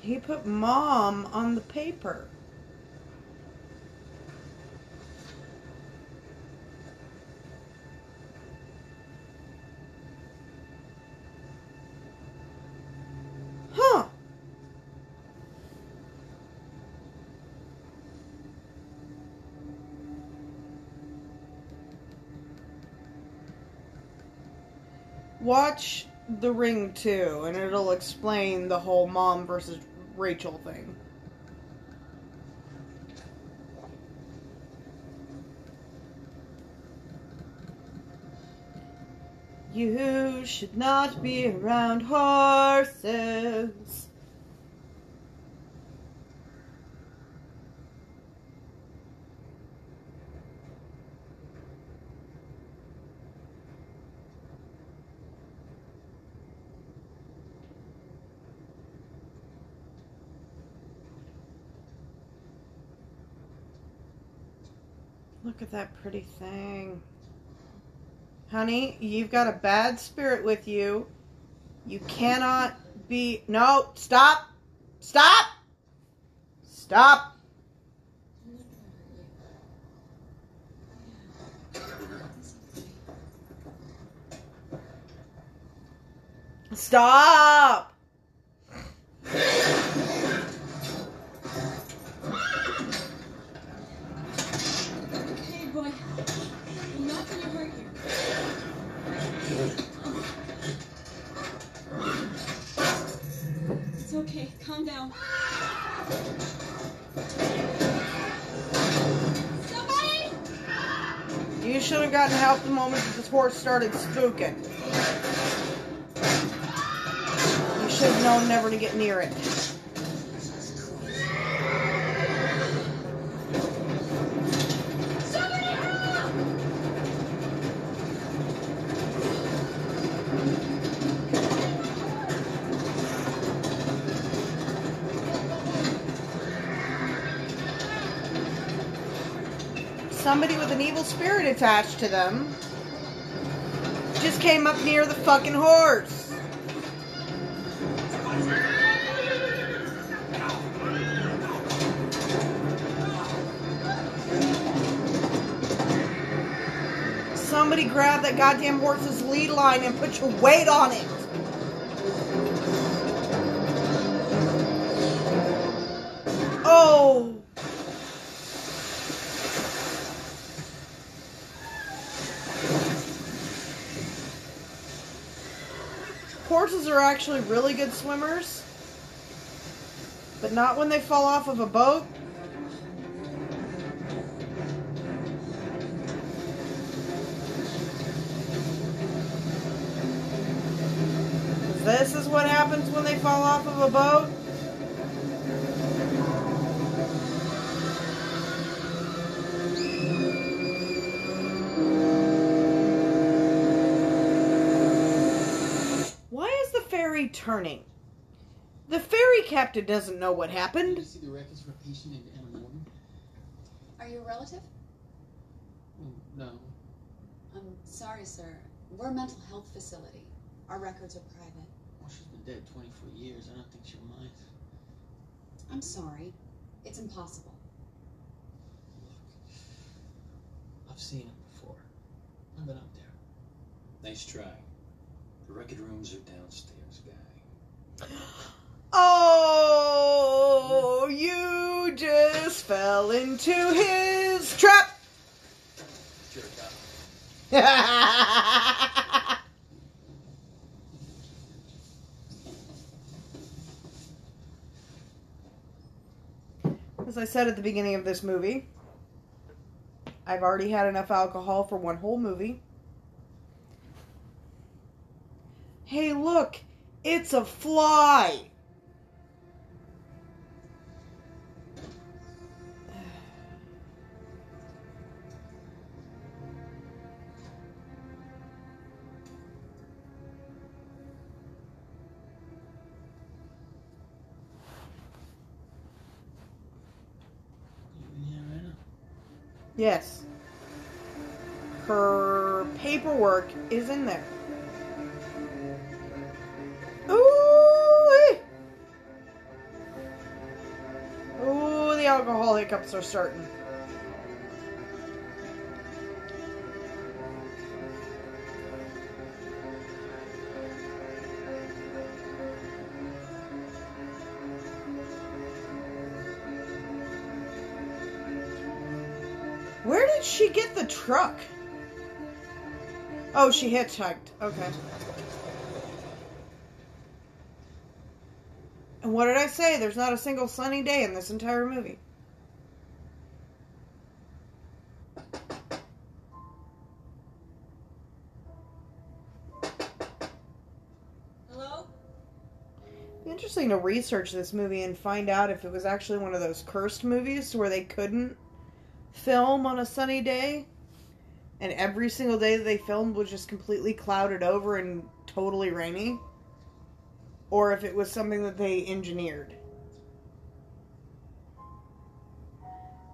He put mom on the paper. Huh. Watch The Ring 2 and it'll explain the whole mom versus Rachel thing. You should not be around horses. Look at that pretty thing. Honey, you've got a bad spirit with you. You cannot be. No, stop! Stop! Stop! Stop! Hey, boy. I'm not gonna hurt you. It's okay. Calm down. Somebody! You should have gotten help the moment that this horse started spooking. You should have known never to get near it. An evil spirit attached to them just came up near the fucking horse. Somebody grab that goddamn horse's lead line and put your weight on it. Are actually really good swimmers, but not when they fall off of a boat. This is what happens when they fall off of a boat. Ferry turning? The ferry captain doesn't know what Did you happened. see the records for a patient named Anna Morgan? Are you a relative? Mm, No. I'm sorry, sir. We're a mental health facility. Our records are private. Well, she's been dead 24 years. I don't think she'll mind. I'm sorry. It's impossible. Look, I've seen him before. I've been up there. Nice try. The record rooms are downstairs, guy. Oh, you just fell into his trap. <laughs> As I said at the beginning of this movie, I've already had enough alcohol for one whole movie. Hey, look, it's a fly. Yes. Her paperwork is in there. Alcohol hiccups are starting. Where did she get the truck? Oh, she hitchhiked. Okay. And what did I say? There's not a single sunny day in this entire movie. Hello? Interesting to research this movie and find out if it was actually one of those cursed movies where they couldn't film on a sunny day and every single day that they filmed was just completely clouded over and totally rainy or if it was something that they engineered.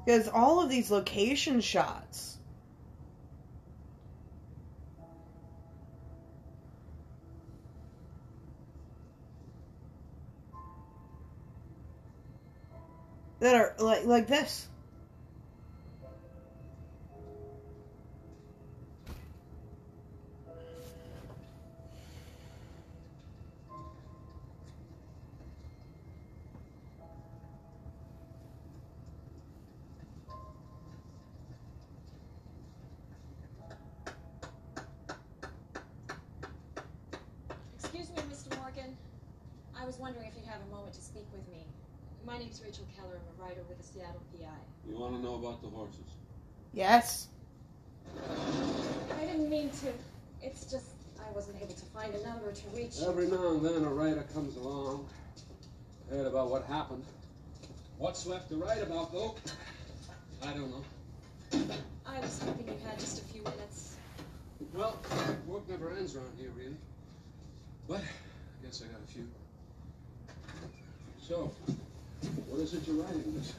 Because all of these location shots that are like like this yes I didn't mean to. It's just I wasn't able to find a number to reach. Every now and then a writer comes along. Heard about what happened. What's left to write about, though? I don't know. I was hoping you had just a few minutes. Well, work never ends around here, really. But I guess I got a few. So, what is it you're writing, Miss?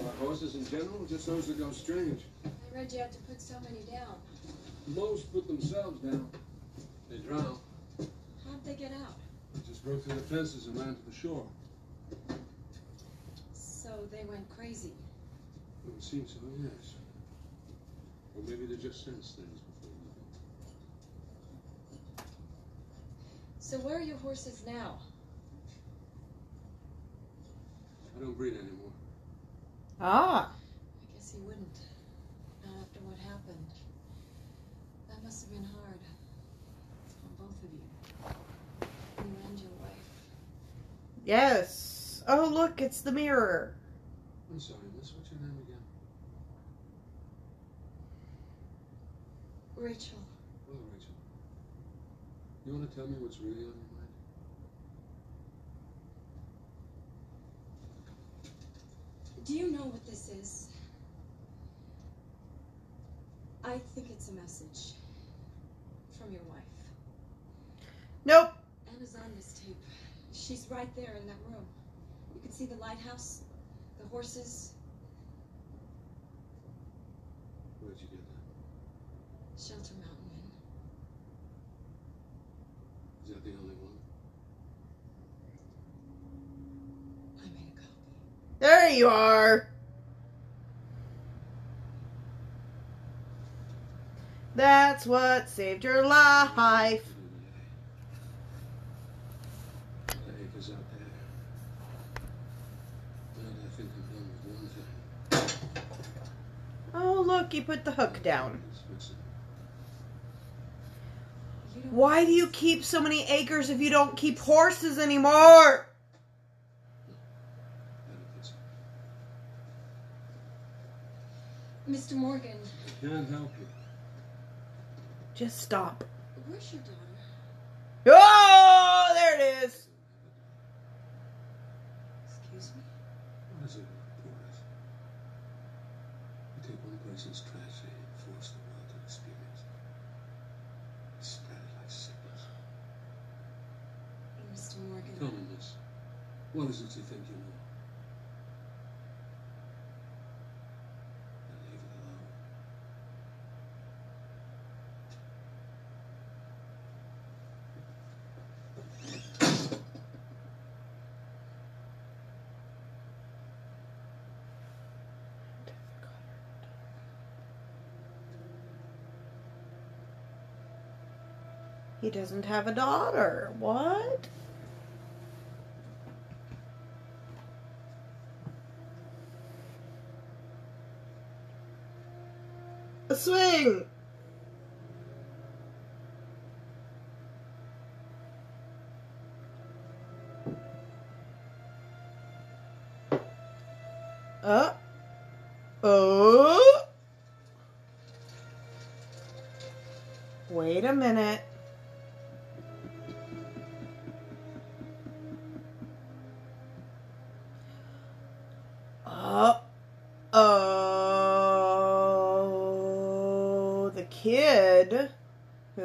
About horses in general, just those that go strange? I read you had to put so many down. Most put themselves down. They drown. How'd they get out? They just broke through the fences and ran to the shore. So they went crazy. It would seem so, yes. Or maybe they just sense things before you know. So where are your horses now? I don't breed anymore. Ah I guess you wouldn't. Not after what happened. That must have been hard. On both of you. You and your wife. yes oh look it's the mirror I'm sorry, miss. What's your name again? Rachel. Hello, Rachel. You want to tell me what's really on your mind? Do you know what this is? I think it's a message from your wife. nope Anna's on this tape. She's right there in that room. You can see the lighthouse, the horses, Where'd you get that? Shelter Mountain Inn. Is that the only There you are. That's what saved your life. Oh, look, you put the hook down. Why do you keep so many acres if you don't keep horses anymore? Mr. Morgan, I can't help you. Just stop. where's your daughter? Oh, there it is. Excuse me? What is it, Boris? You take one person's tragedy and force the world to experience it. You spread it like sickness. Mr. Morgan. Tell me, miss. What is it you think you know? And leave it alone. He doesn't have a daughter. What? A swing. Uh. Oh. Wait a minute.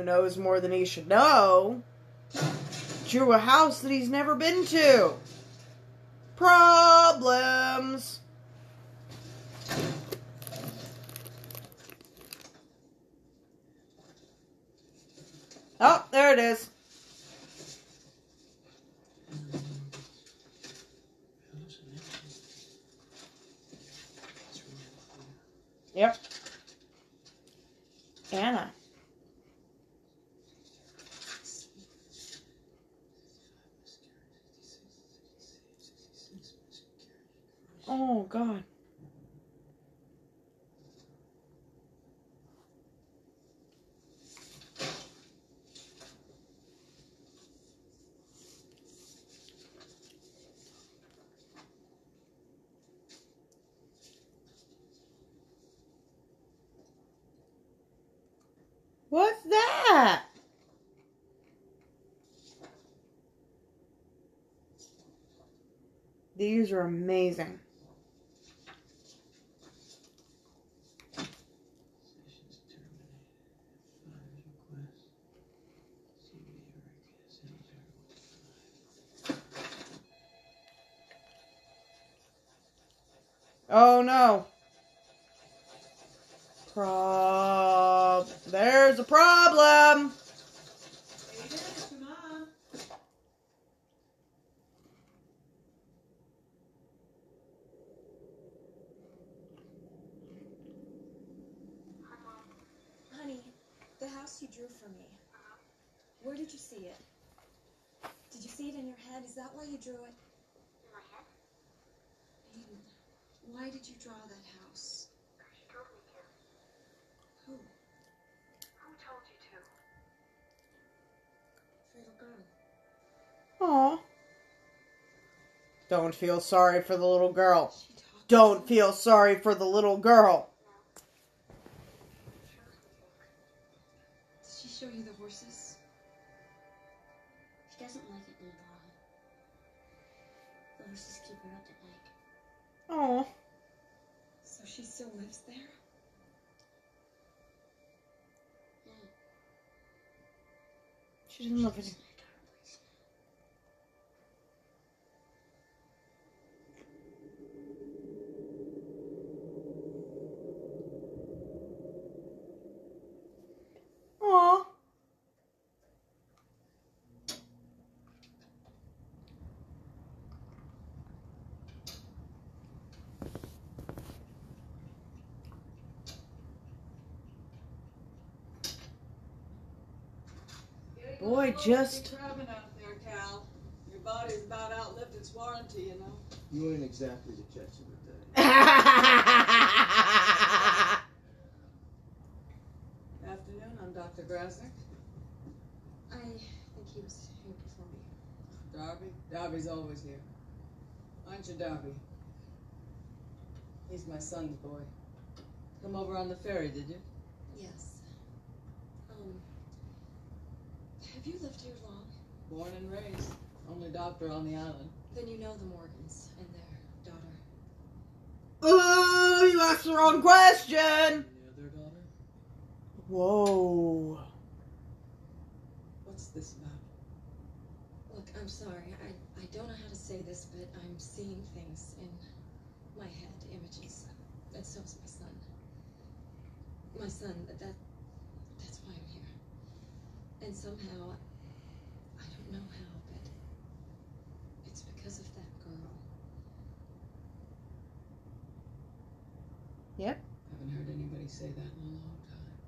Knows more than he should know, drew a house that he's never been to. Problems. Oh, there it is. Yep. Anna. Oh God. What's that? These are amazing. Oh no. Prob. There's a problem. Don't feel sorry for the little girl. Don't feel sorry for the little girl. Did she show you the horses? She doesn't like it nearby. The horses keep her up at night. Aw. So she still lives there? Yeah, She doesn't live she's any. in a dark place now. Aw. Boy, just. Crabbing out there, Cal. Your body's about outlived its warranty, you know. You ain't exactly the catch of the day. <laughs> Afternoon, I'm Dr. Grasnik? I think he was here before me. Darby? Darby's always here. Aren't you, Darby? He's my son's boy. Come over on the ferry, did you? Yes. Um. Have you lived here long? Born and raised. Only doctor on the island. Then you know the Morgans and their daughter. Ooh, you asked the wrong question. The other daughter? Whoa. What's this about? Look, I'm sorry. I, I don't know how to say this, but I'm seeing things in my head, images. And so's my son. My son, that that's why I'm here. And somehow I don't know how, but it's because of that girl. Yep. I Haven't heard anybody say that in a long time.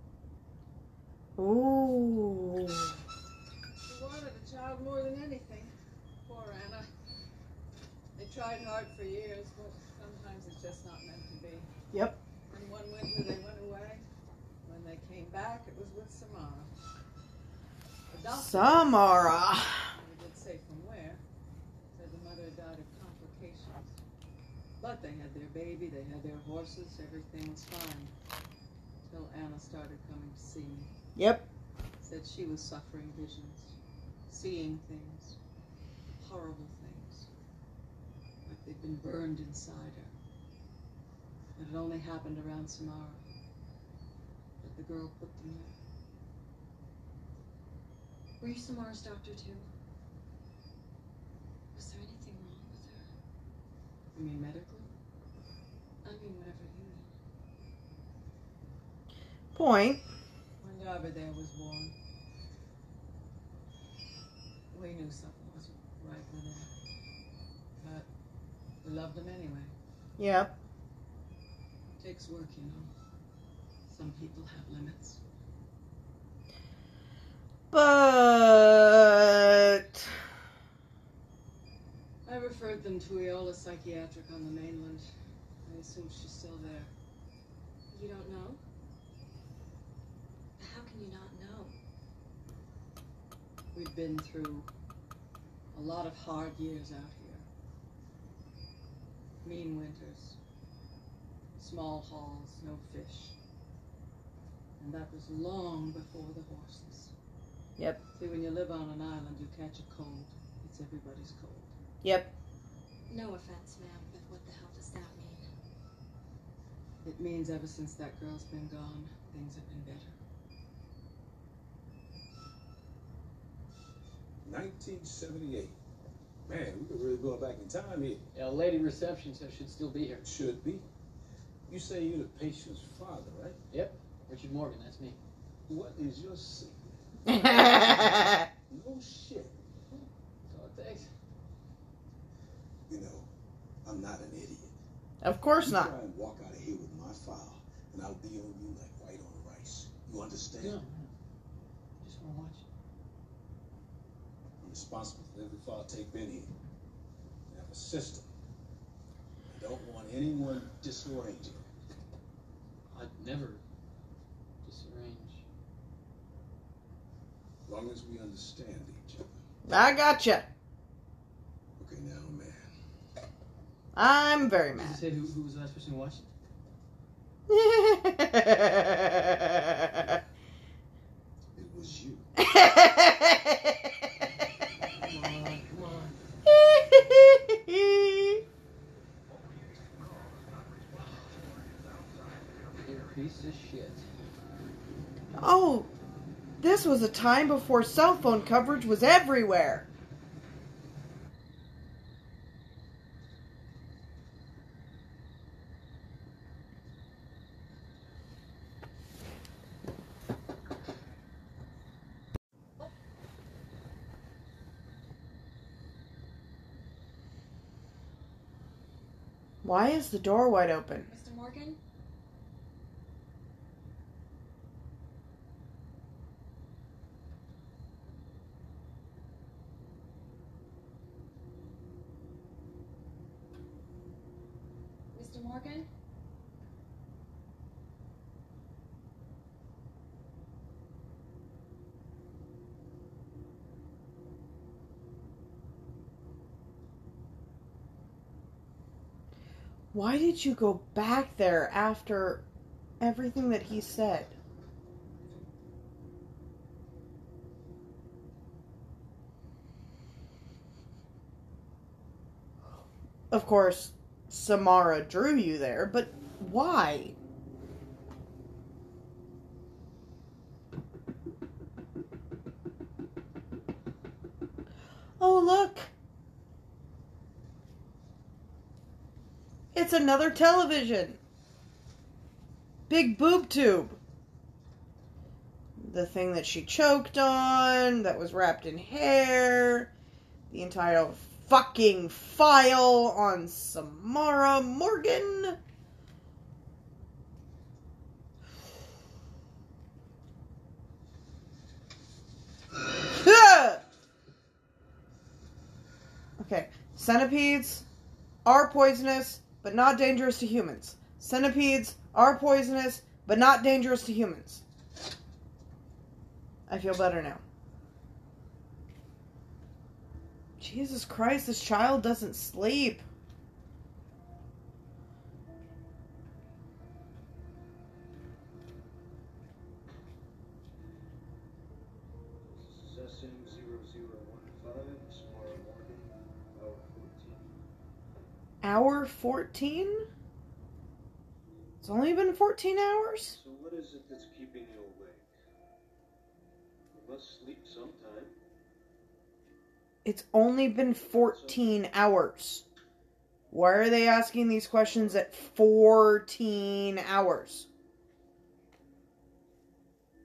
Ooh. She wanted a child more than anything. Poor Anna. They tried hard for years, but sometimes it's just not meant to be. Yep. And one winter they went away. When they came back, it was with Samara. Complications. But they had their baby, they had their horses, everything was fine. Till Anna started coming to see me. Yep. Said she was suffering visions, seeing things, horrible things, like they'd been burned inside her. It had only happened around Samara. But the girl put them there. Were you Samara's doctor too? Was there anything wrong with her? You mean medically? I mean, whatever you mean. Point. When Darby there was born, we knew something wasn't right with him. But we loved him anyway. Yep. takes work, you know. Some people have limits. But I referred them to Eola Psychiatric on the mainland. I assume she's still there. You don't know? How can you not know? We've been through a lot of hard years out here. Mean winters. Small hauls, no fish. And that was long before the horses. Yep. See, when you live on an island, you catch a cold. It's everybody's cold. Yep. No offense, ma'am, but what the hell does that mean? It means ever since that girl's been gone, things have been better. 1978. Man, we could really go back in time here. Yeah, lady reception says she'd still be here. Should be. You say you're the patient's father, right? Yep. Richard Morgan, that's me. What is your secret? Yep. <laughs> No oh, shit. Oh, thanks. You know, I'm not an idiot. of course you not. Try and walk out of here with my file, and I'll be on you like white on rice. You understand? No, no. Just want to watch. I'm responsible for every file tape in here. I have a system. I don't want anyone disoriented. I'd never disarrange. As long as we understand each other. I gotcha. Okay, now, man. I'm very Did you mad. say who, who was the last person who watched It <laughs> was you. it? Come on, come on. You're piece of shit. oh, this was a time before cell phone coverage was everywhere. Why is the door wide open? Mr. Morgan? Mr. Morgan? Why did you go back there after everything that he said? Of course, Samara drew you there, but why? Oh, look. It's another television. Big boob tube. The thing that she choked on, that was wrapped in hair. The entire fucking file on Samara Morgan. <sighs> Okay, centipedes are poisonous, but not dangerous to humans. Centipedes are poisonous, but not dangerous to humans. I feel better now. Jesus Christ, this child doesn't sleep. Hour 14? It's only been 14 hours? So what is it that's keeping you awake? You must sleep sometime. It's only been 14 hours. Why are they asking these questions at 14 hours?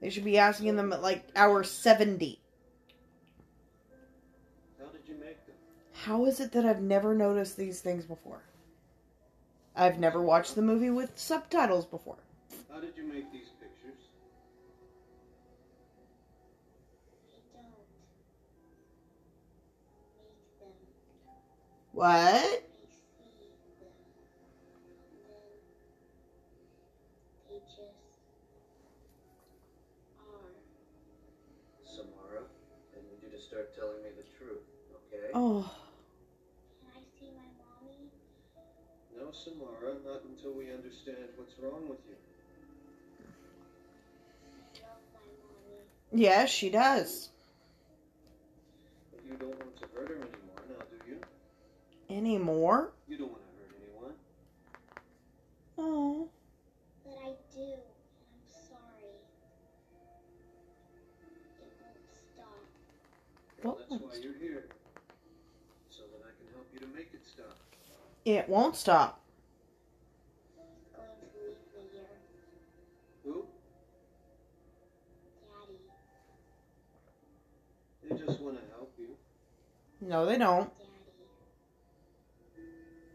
They should be asking them at like hour 70. How is it that I've never noticed these things before? I've never watched the movie with subtitles before. How did you make these pictures? I don't make them What? Samara, I need you to start telling me the truth, okay? Oh, until we understand what's wrong with you. yes, she does. But you don't want to hurt her anymore, now do you? Anymore? You don't want to hurt anyone. Oh. But I do, and I'm sorry. It won't stop. Well, What? that's why you're here. So that I can help you to make it stop. It won't stop. They just want to help you. No, they don't. Daddy.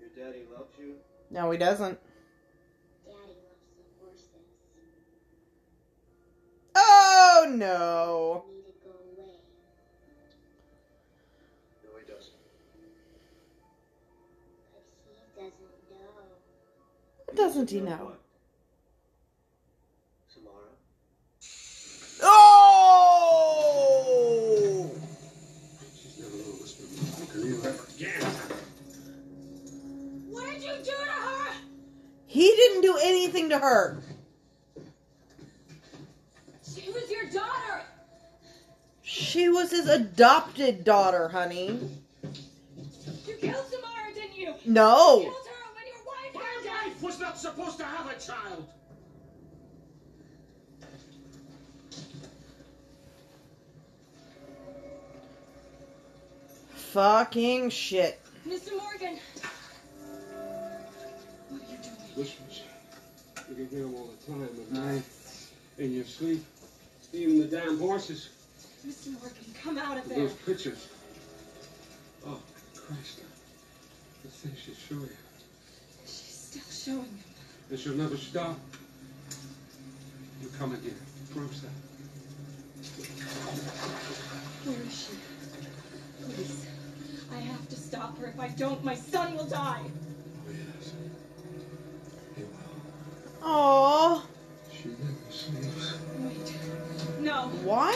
Your daddy loves you. No, he doesn't. Daddy loves the horses. Oh, no. need to go away. No, he doesn't. He doesn't know. Doesn't he know know? what? Samara? Oh! She's never gonna whisper me to you ever again. What did you do to her? He didn't do anything to her. She was your daughter. She was his adopted daughter, honey. You killed Samara, didn't you? No. Killed her when your wife My wife was not supposed to have a child. Fucking shit. Mr. Morgan. What are you doing? Whispers. You can hear them all the time at night, in your sleep. Even the damn horses. Mr. Morgan, come out of there. Those pictures. Oh, Christ. The thing she'll show you. She's still showing them. And she'll never stop. You come in here. Proves that. Where is she? Please. I have to stop her. If I don't, my son will die. Oh, yes. He will. Aww. She never sleeps. Wait. No. Why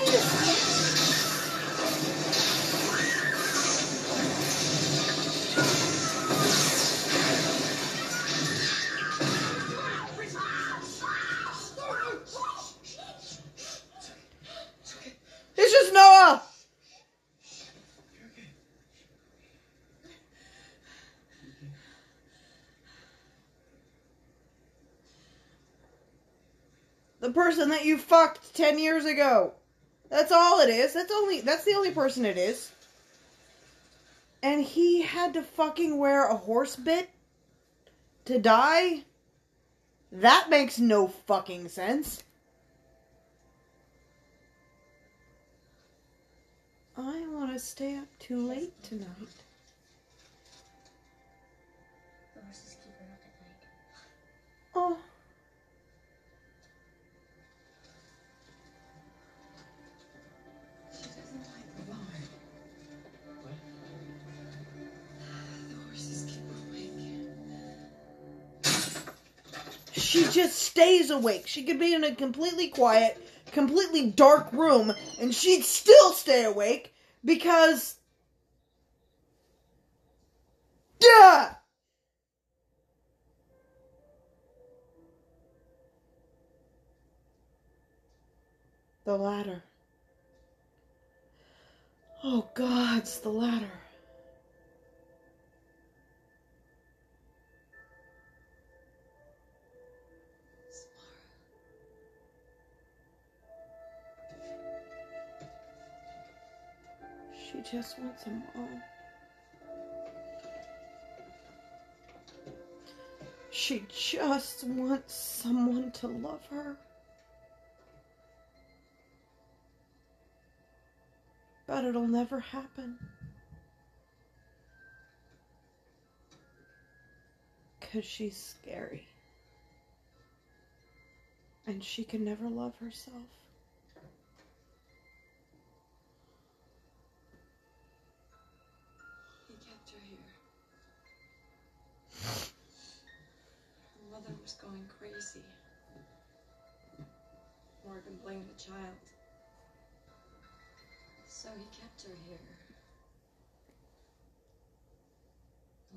The person that you fucked 10 years ago. That's all it is. That's only that's the only person it is. And he had to fucking wear a horse bit to die? That makes no fucking sense. I want to stay up too late tonight. The horses keep her up at night. Oh. She just stays awake. She could be in a completely quiet, completely dark room, and she'd still stay awake because. Yeah! The ladder. Oh, God, it's the ladder. She just wants a mom. She just wants someone to love her. But it'll never happen. Because she's scary. And she can never love herself. Going crazy. Morgan blamed the child. So he kept her here.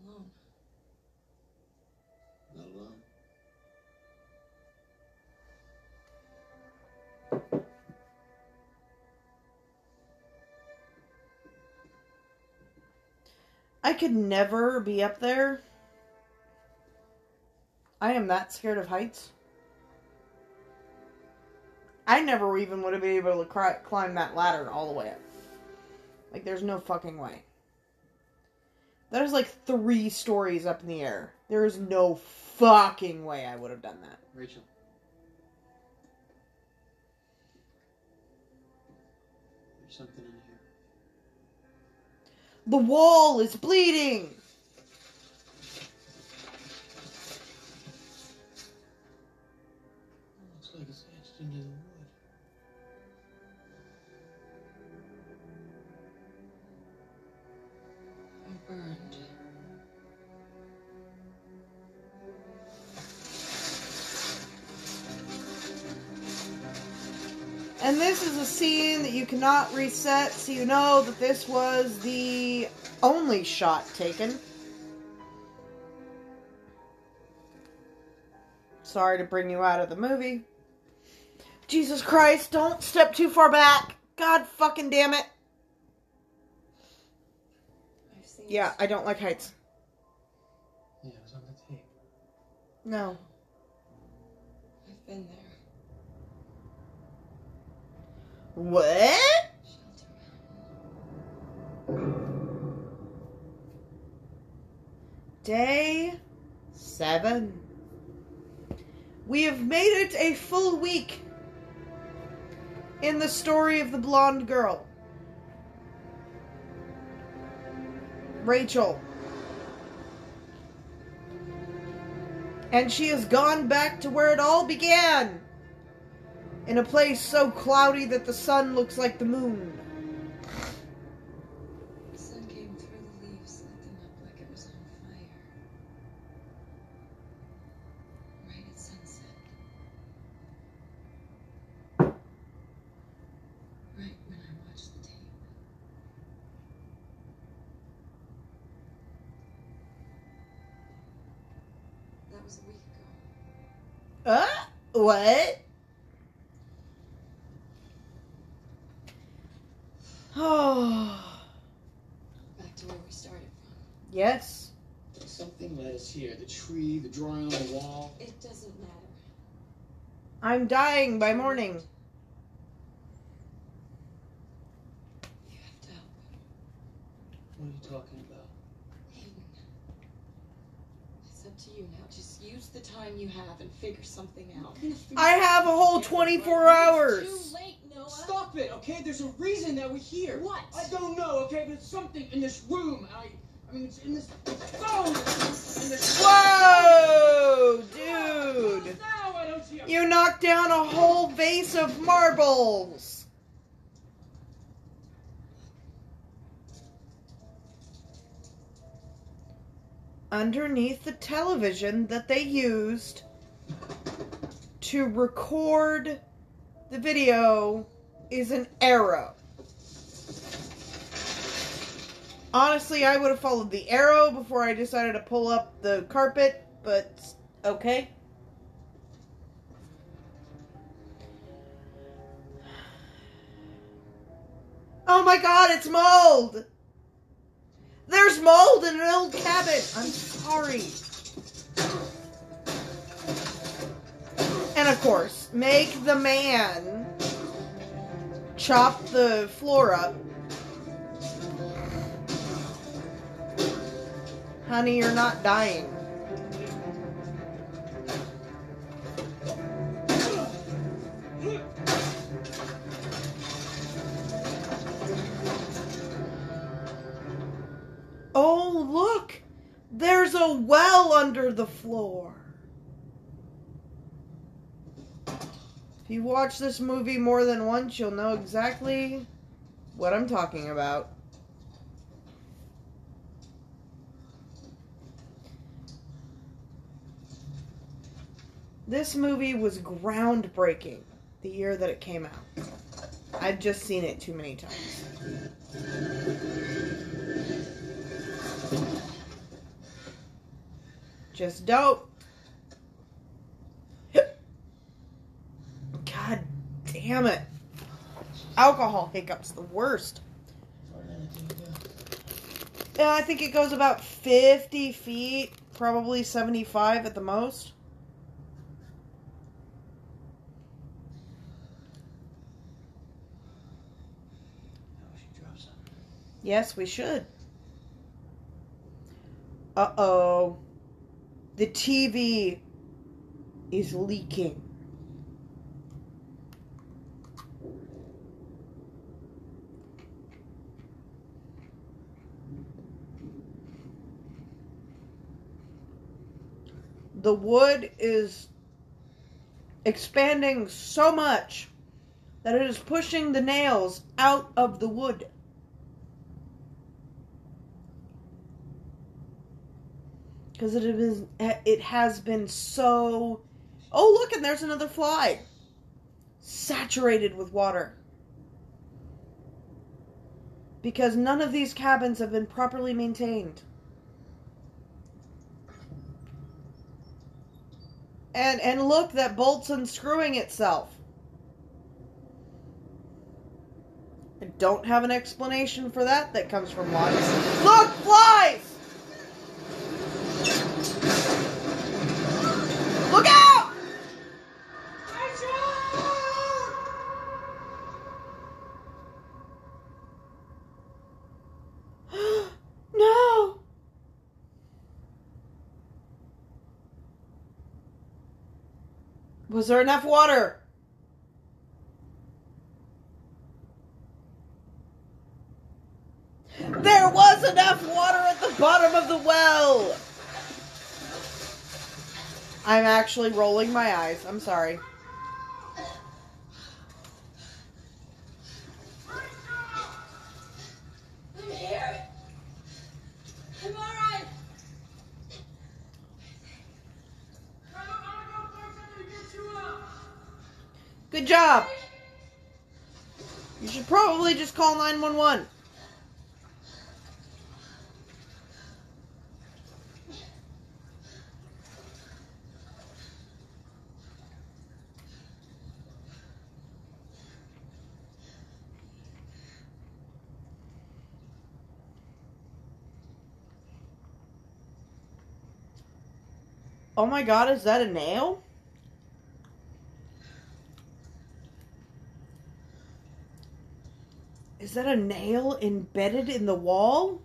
Alone. Not alone. I could never be up there. I am that scared of heights. I never even would have been able to cri- climb that ladder all the way up. Like, there's no fucking way. That is like three stories up in the air. There is no fucking way I would have done that. Rachel. There's something in here. The wall is bleeding! And this is a scene that you cannot reset, so you know that this was the only shot taken. Sorry to bring you out of the movie. Jesus Christ, don't step too far back. God fucking damn it. Yeah, I don't like heights. Yeah, it was on the tape. No. I've been there. What? Day seven. We have made it a full week in the story of the blonde girl. Rachel. And she has gone back to where it all began. In a place so cloudy that the sun looks like the moon. What? Oh. Back to where we started from. Yes. Something led us here. The tree, the drawing on the wall. It doesn't matter. I'm dying by morning. You have to help What are you talking about? Hayden. It's up to you now. Just use the time you have and figure something out. I have a whole 24 hours. Too late, Noah. Stop it, okay? There's a reason that we're here. What? I don't know, okay? But it's something in this room. I, I mean, it's in this phone. In this. Whoa, dude. Now I don't see a. You knocked down a whole vase of marbles. Underneath the television that they used to record the video is an arrow. Honestly, I would have followed the arrow before I decided to pull up the carpet, but okay. Oh my god, it's mold! There's mold in an old cabin! I'm sorry. And of course, make the man chop the floor up. Honey, you're not dying. Under the floor. If you watch this movie more than once, you'll know exactly what I'm talking about. This movie was groundbreaking the year that it came out. I've just seen it too many times. Just dope. <gasps> God damn it. Alcohol hiccups, the worst. Yeah, I think it goes about 50 feet, probably 75 at the most. Yes, we should. Uh oh. The TV is leaking. The wood is expanding so much that it is pushing the nails out of the wood. Because it has it has been so. Oh look, and there's another fly. Saturated with water. Because none of these cabins have been properly maintained. And and look, that bolt's unscrewing itself. I don't have an explanation for that that comes from logic. Look, flies! Look out! <gasps> no! Was there enough water? There was enough water at the bottom of the well! I'm actually rolling my eyes. I'm sorry. I'm here. I'm alright. Good job. You should probably just call 911. Oh my god, is that a nail? Is that a nail embedded in the wall?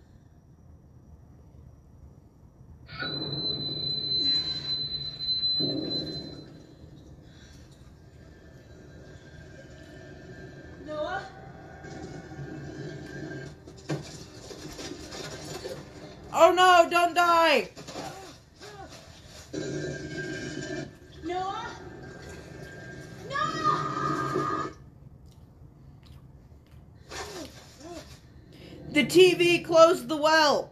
Well.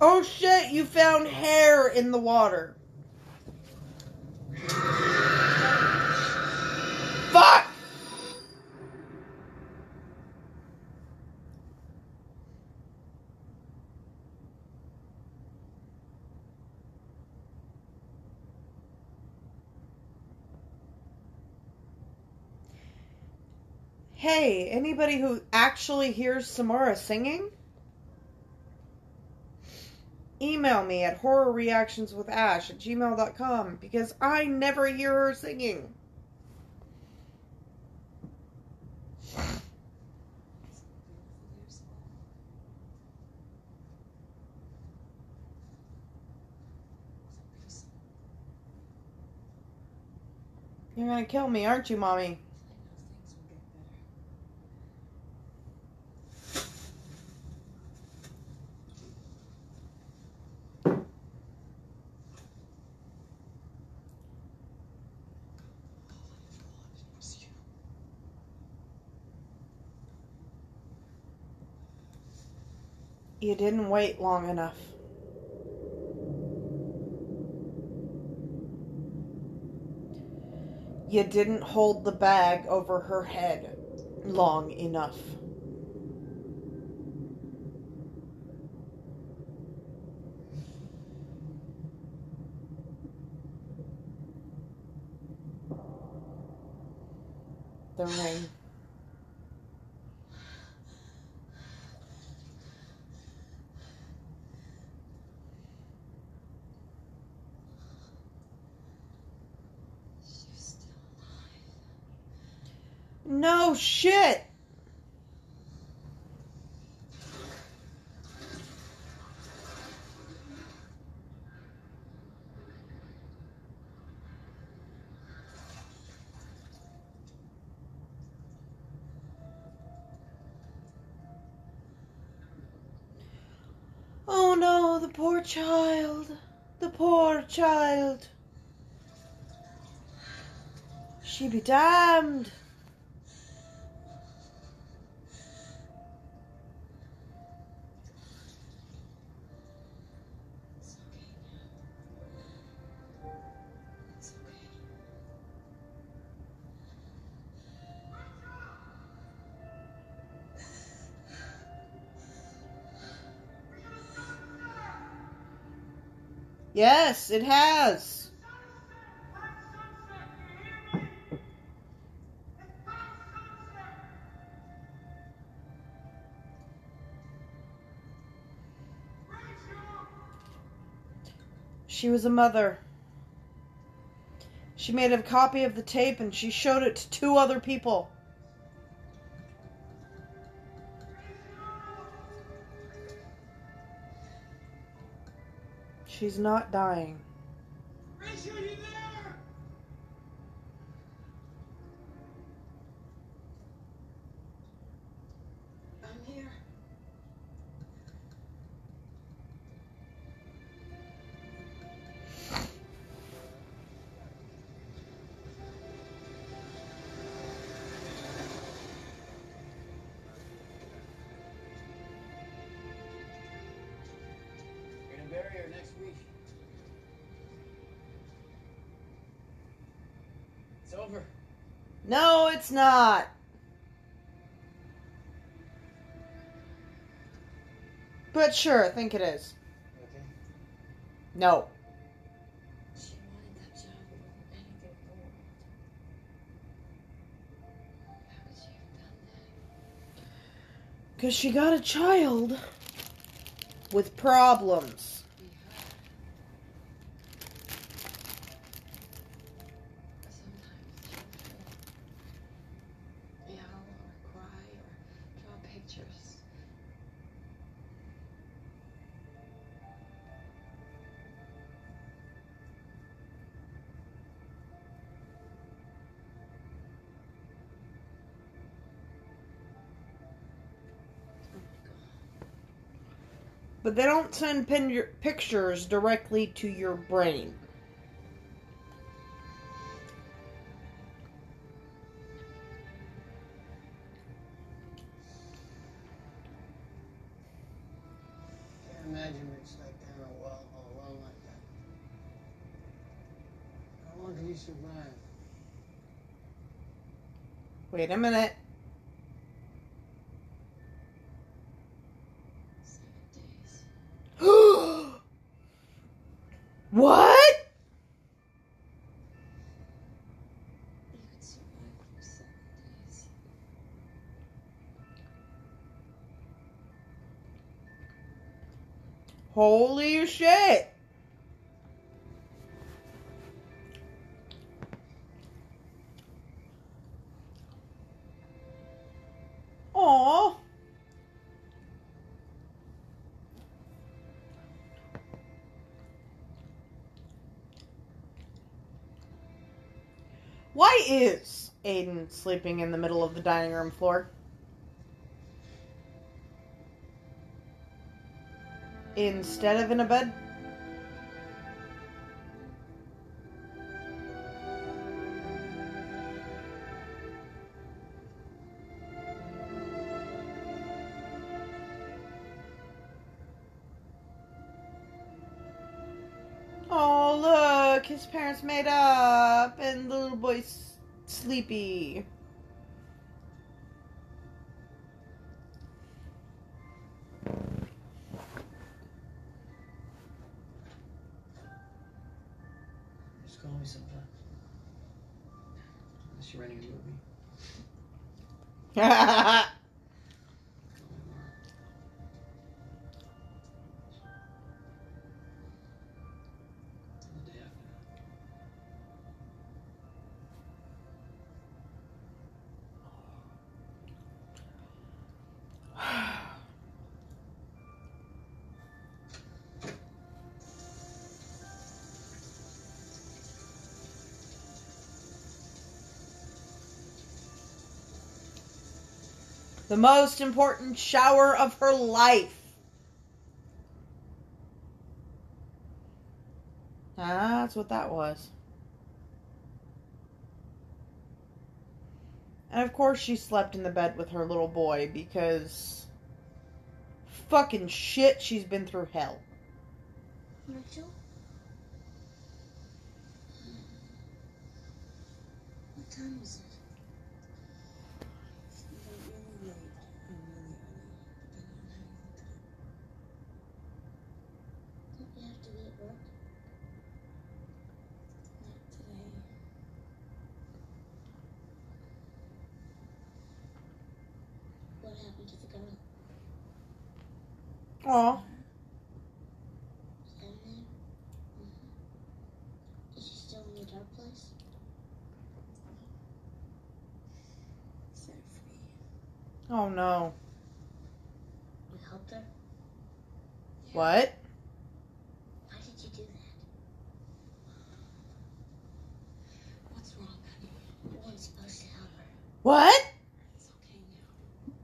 Oh shit, you found hair in the water. Fuck! Hey, anybody who actually hears Samara singing? Email me at horrorreactionswithash at gmail.com because I never hear her singing. You're gonna kill me, aren't you, Mommy? Didn't wait long enough. You didn't hold the bag over her head long enough. The ring. Poor child. The poor child. She be damned. Yes, it has. She was a mother. She made a copy of the tape and she showed it to two other people. She's not dying. It's not. But sure, I think it is. Okay. No. Because she got a child with problems. They don't send pin pictures directly to your brain. Can't imagine it's like down a well all alone like that. How long can you survive? Wait a minute. Aidan sleeping in the middle of the dining room floor? Instead of in a bed? Oh, look, his parents made up, and the little boy's sleepy. Just call me sometime. Unless you're renting a movie. The most important shower of her life. That's what that was. And of course, she slept in the bed with her little boy because fucking shit, she's been through hell. Rachel? What time is it? Oh no. You helped her? What? Why did you do that? What's wrong, honey? You weren't supposed to help her. What? It's okay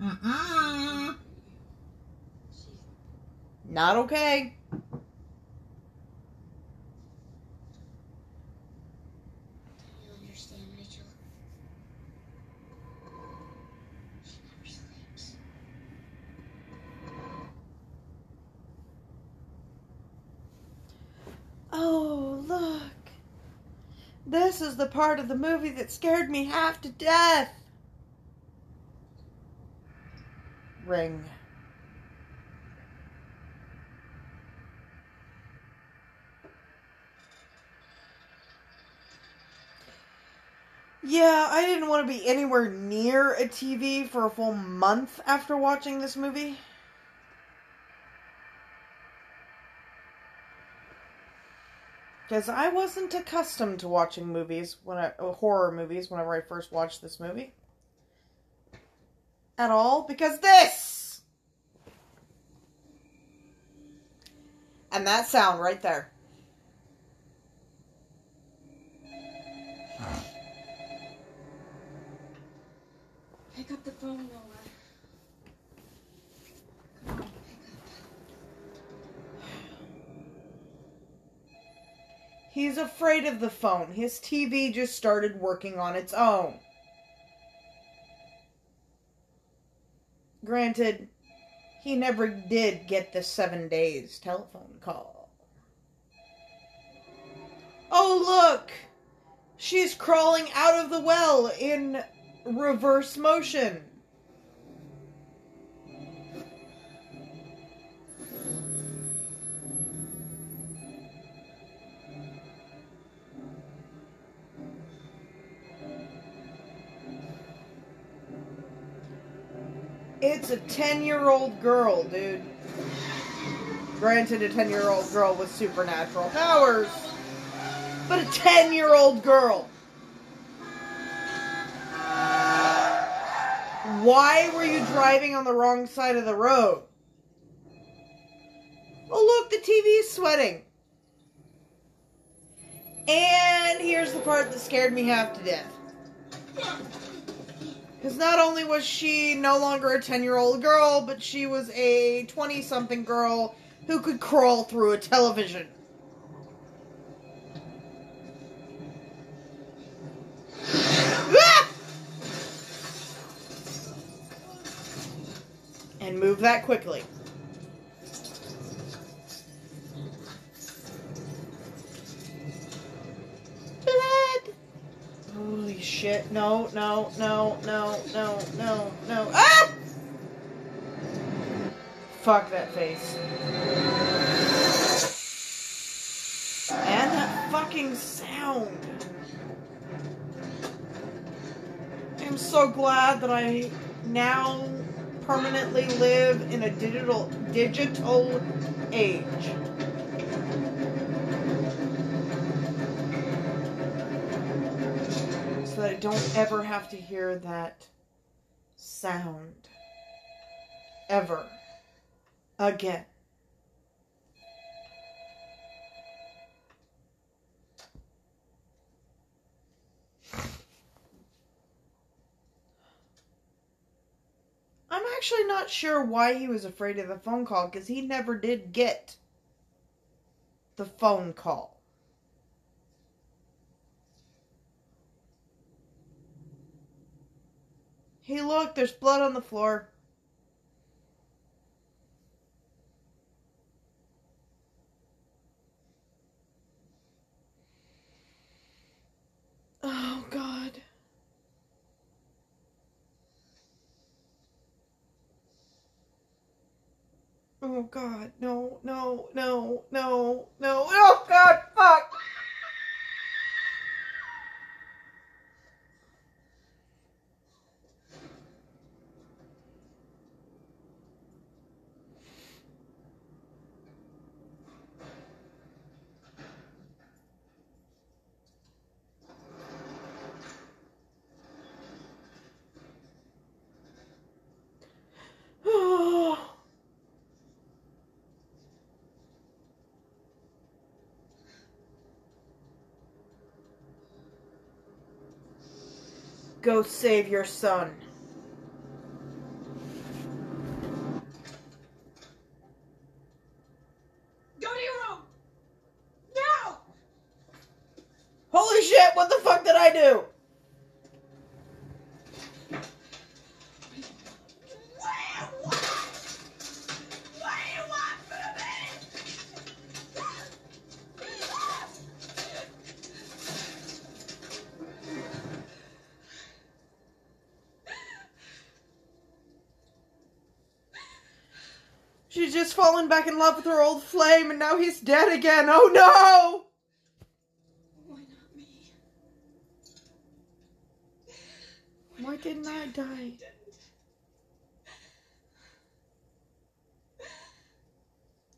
now. Mm-mm. She Not okay. You understand, Rachel? She never sleeps. Oh, look. Is the part of the movie that scared me half to death. Ring. Yeah, I didn't want to be anywhere near a TV for a full month after watching this movie. Because I wasn't accustomed to watching movies when I uh, horror movies whenever I first watched this movie. At all, because this and that sound right there. Pick up the phone. Come on, pick He's afraid of the phone. His TV just started working on its own. Granted, he never did get the seven days telephone call. Oh, look! She's crawling out of the well in reverse motion. It's a 10 year old girl, dude. Granted, a 10 year old girl with supernatural powers, but a 10 year old girl. Why were you driving on the wrong side of the road? Oh, look, the TV is sweating. And here's the part that scared me half to death. Because not only was she no longer a 10 year old girl, but she was a 20 something girl who could crawl through a television. <sighs> And move that quickly. Blood! Holy shit. No, no, no, no, no, no, no. Ah! Fuck that face. And that fucking sound. I'm so glad that I now permanently live in a digital digital age. That I don't ever have to hear that sound ever again. I'm actually not sure why he was afraid of the phone call because he never did get the phone call. Hey, look, there's blood on the floor. Oh, God. Oh, God. No, no, no, no, no. Oh, God, fuck. Oh. Go save your son. Go to your room! Now! Holy shit, what the fuck did I do? Fallen back in love with her old flame and now he's dead again. Oh no! Why not me? Why didn't I die?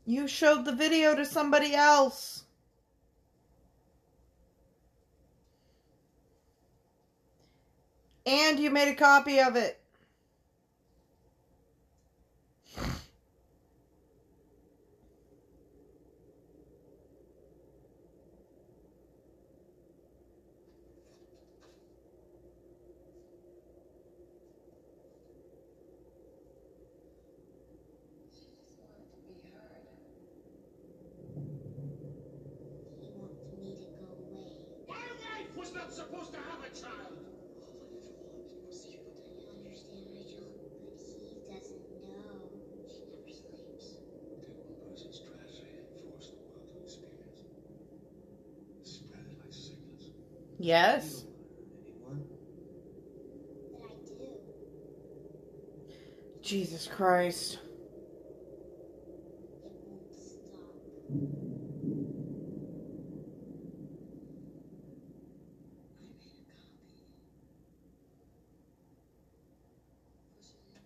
You showed the video to somebody else. And you made a copy of it. He wants me to go away. My wife was not supposed to have a child. I understand, Rachel, but he doesn't know. She never sleeps. Take one person's tragedy and force the world to experience it. Spread it like sickness. Yes. Anyone? But I do. Jesus Christ. It won't stop. I made a copy. Push it in.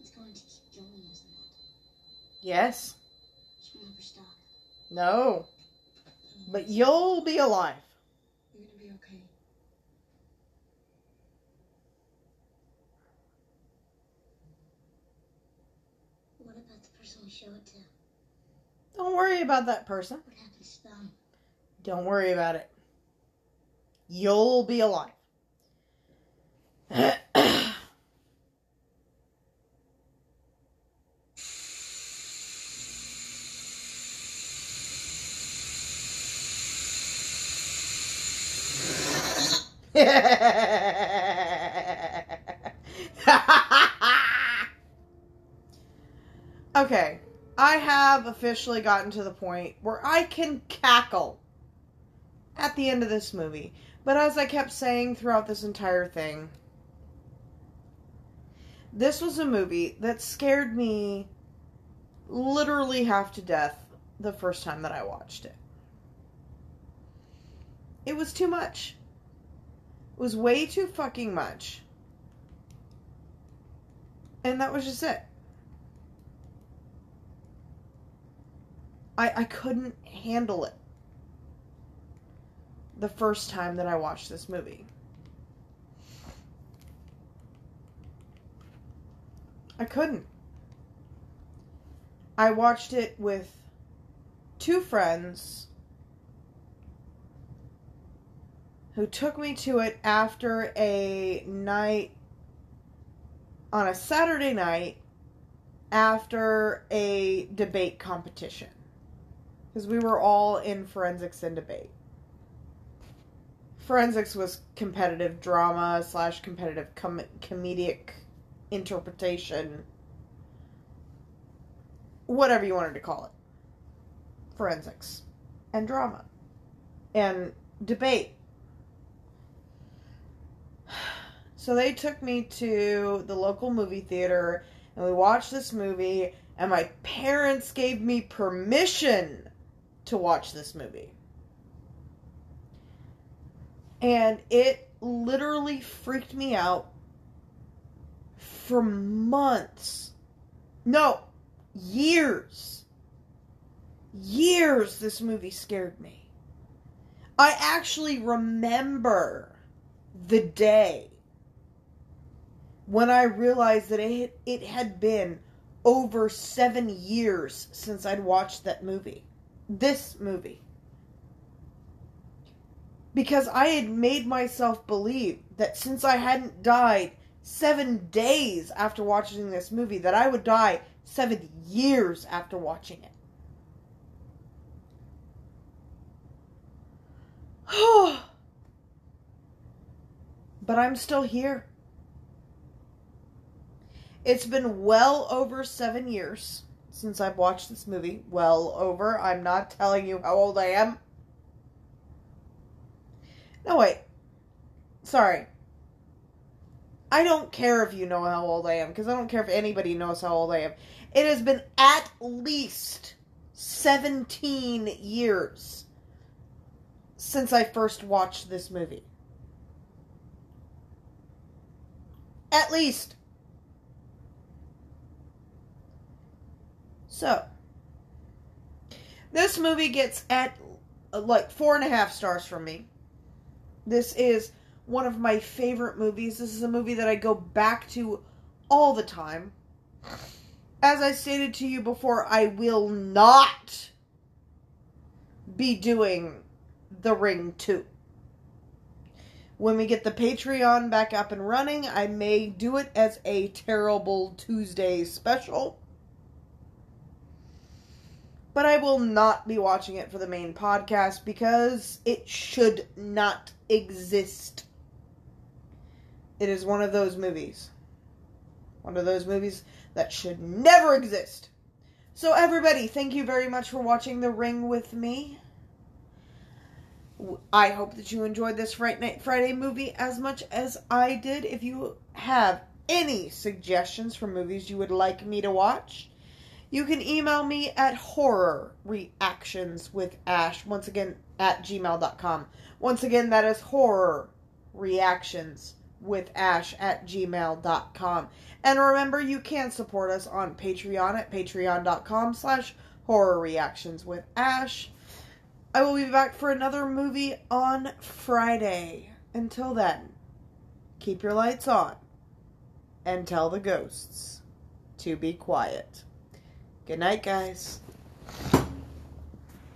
It's going to keep going, isn't it? Yes. She will never stop. No. But you'll be alive. You're gonna be okay. What about the person we show it to? Don't worry about that person. What happens to them? Don't worry about it. You'll be alive. okay, <clears throat> have officially gotten to the point where I can cackle at the end of this movie. But as I kept saying throughout this entire thing, this was a movie that scared me literally half to death the first time that I watched it. It was too much. It was way too fucking much. And that was just it. I I couldn't handle it the first time that I watched this movie. I couldn't. I watched it with two friends who took me to it after a night on a Saturday night after a debate competition. Because we were all in forensics and debate. Forensics was competitive drama slash competitive com- comedic interpretation. Whatever you wanted to call it. Forensics. And drama. And debate. So they took me to the local movie theater and we watched this movie and my parents gave me permission to watch this movie. And it literally freaked me out for months. No, years. Years this movie scared me. I actually remember the day when I realized that it it had been over 7 years since I'd watched that movie. This movie. Because I had made myself believe that since I hadn't died 7 days after watching this movie that I would die 7 years after watching it. <sighs> but I'm still here. It's been well over seven years since I've watched this movie. Well over. I'm not telling you how old I am. No, wait. Sorry. I don't care if you know how old I am, because I don't care if anybody knows how old I am. It has been at least 17 years since I first watched this movie. At least. So, this movie gets at like four and a half stars from me. This is one of my favorite movies. This is a movie that I go back to all the time. As I stated to you before, I will not be doing The Ring 2. When we get the Patreon back up and running, I may do it as a Terrible Tuesday special. But I will not be watching it for the main podcast because it should not exist. It is one of those movies. One of those movies that should never exist. So, everybody, thank you very much for watching The Ring with me. I hope that you enjoyed this Friday movie as much as I did. If you have any suggestions for movies you would like me to watch, you can email me at horror reactions with ash once again at gmail.com once again that is horror reactions with ash at gmail.com and remember you can support us on patreon at patreon.com slash horror reactions with ash. I will be back for another movie on friday. Until then keep your lights on and tell the ghosts to be quiet Good night, guys.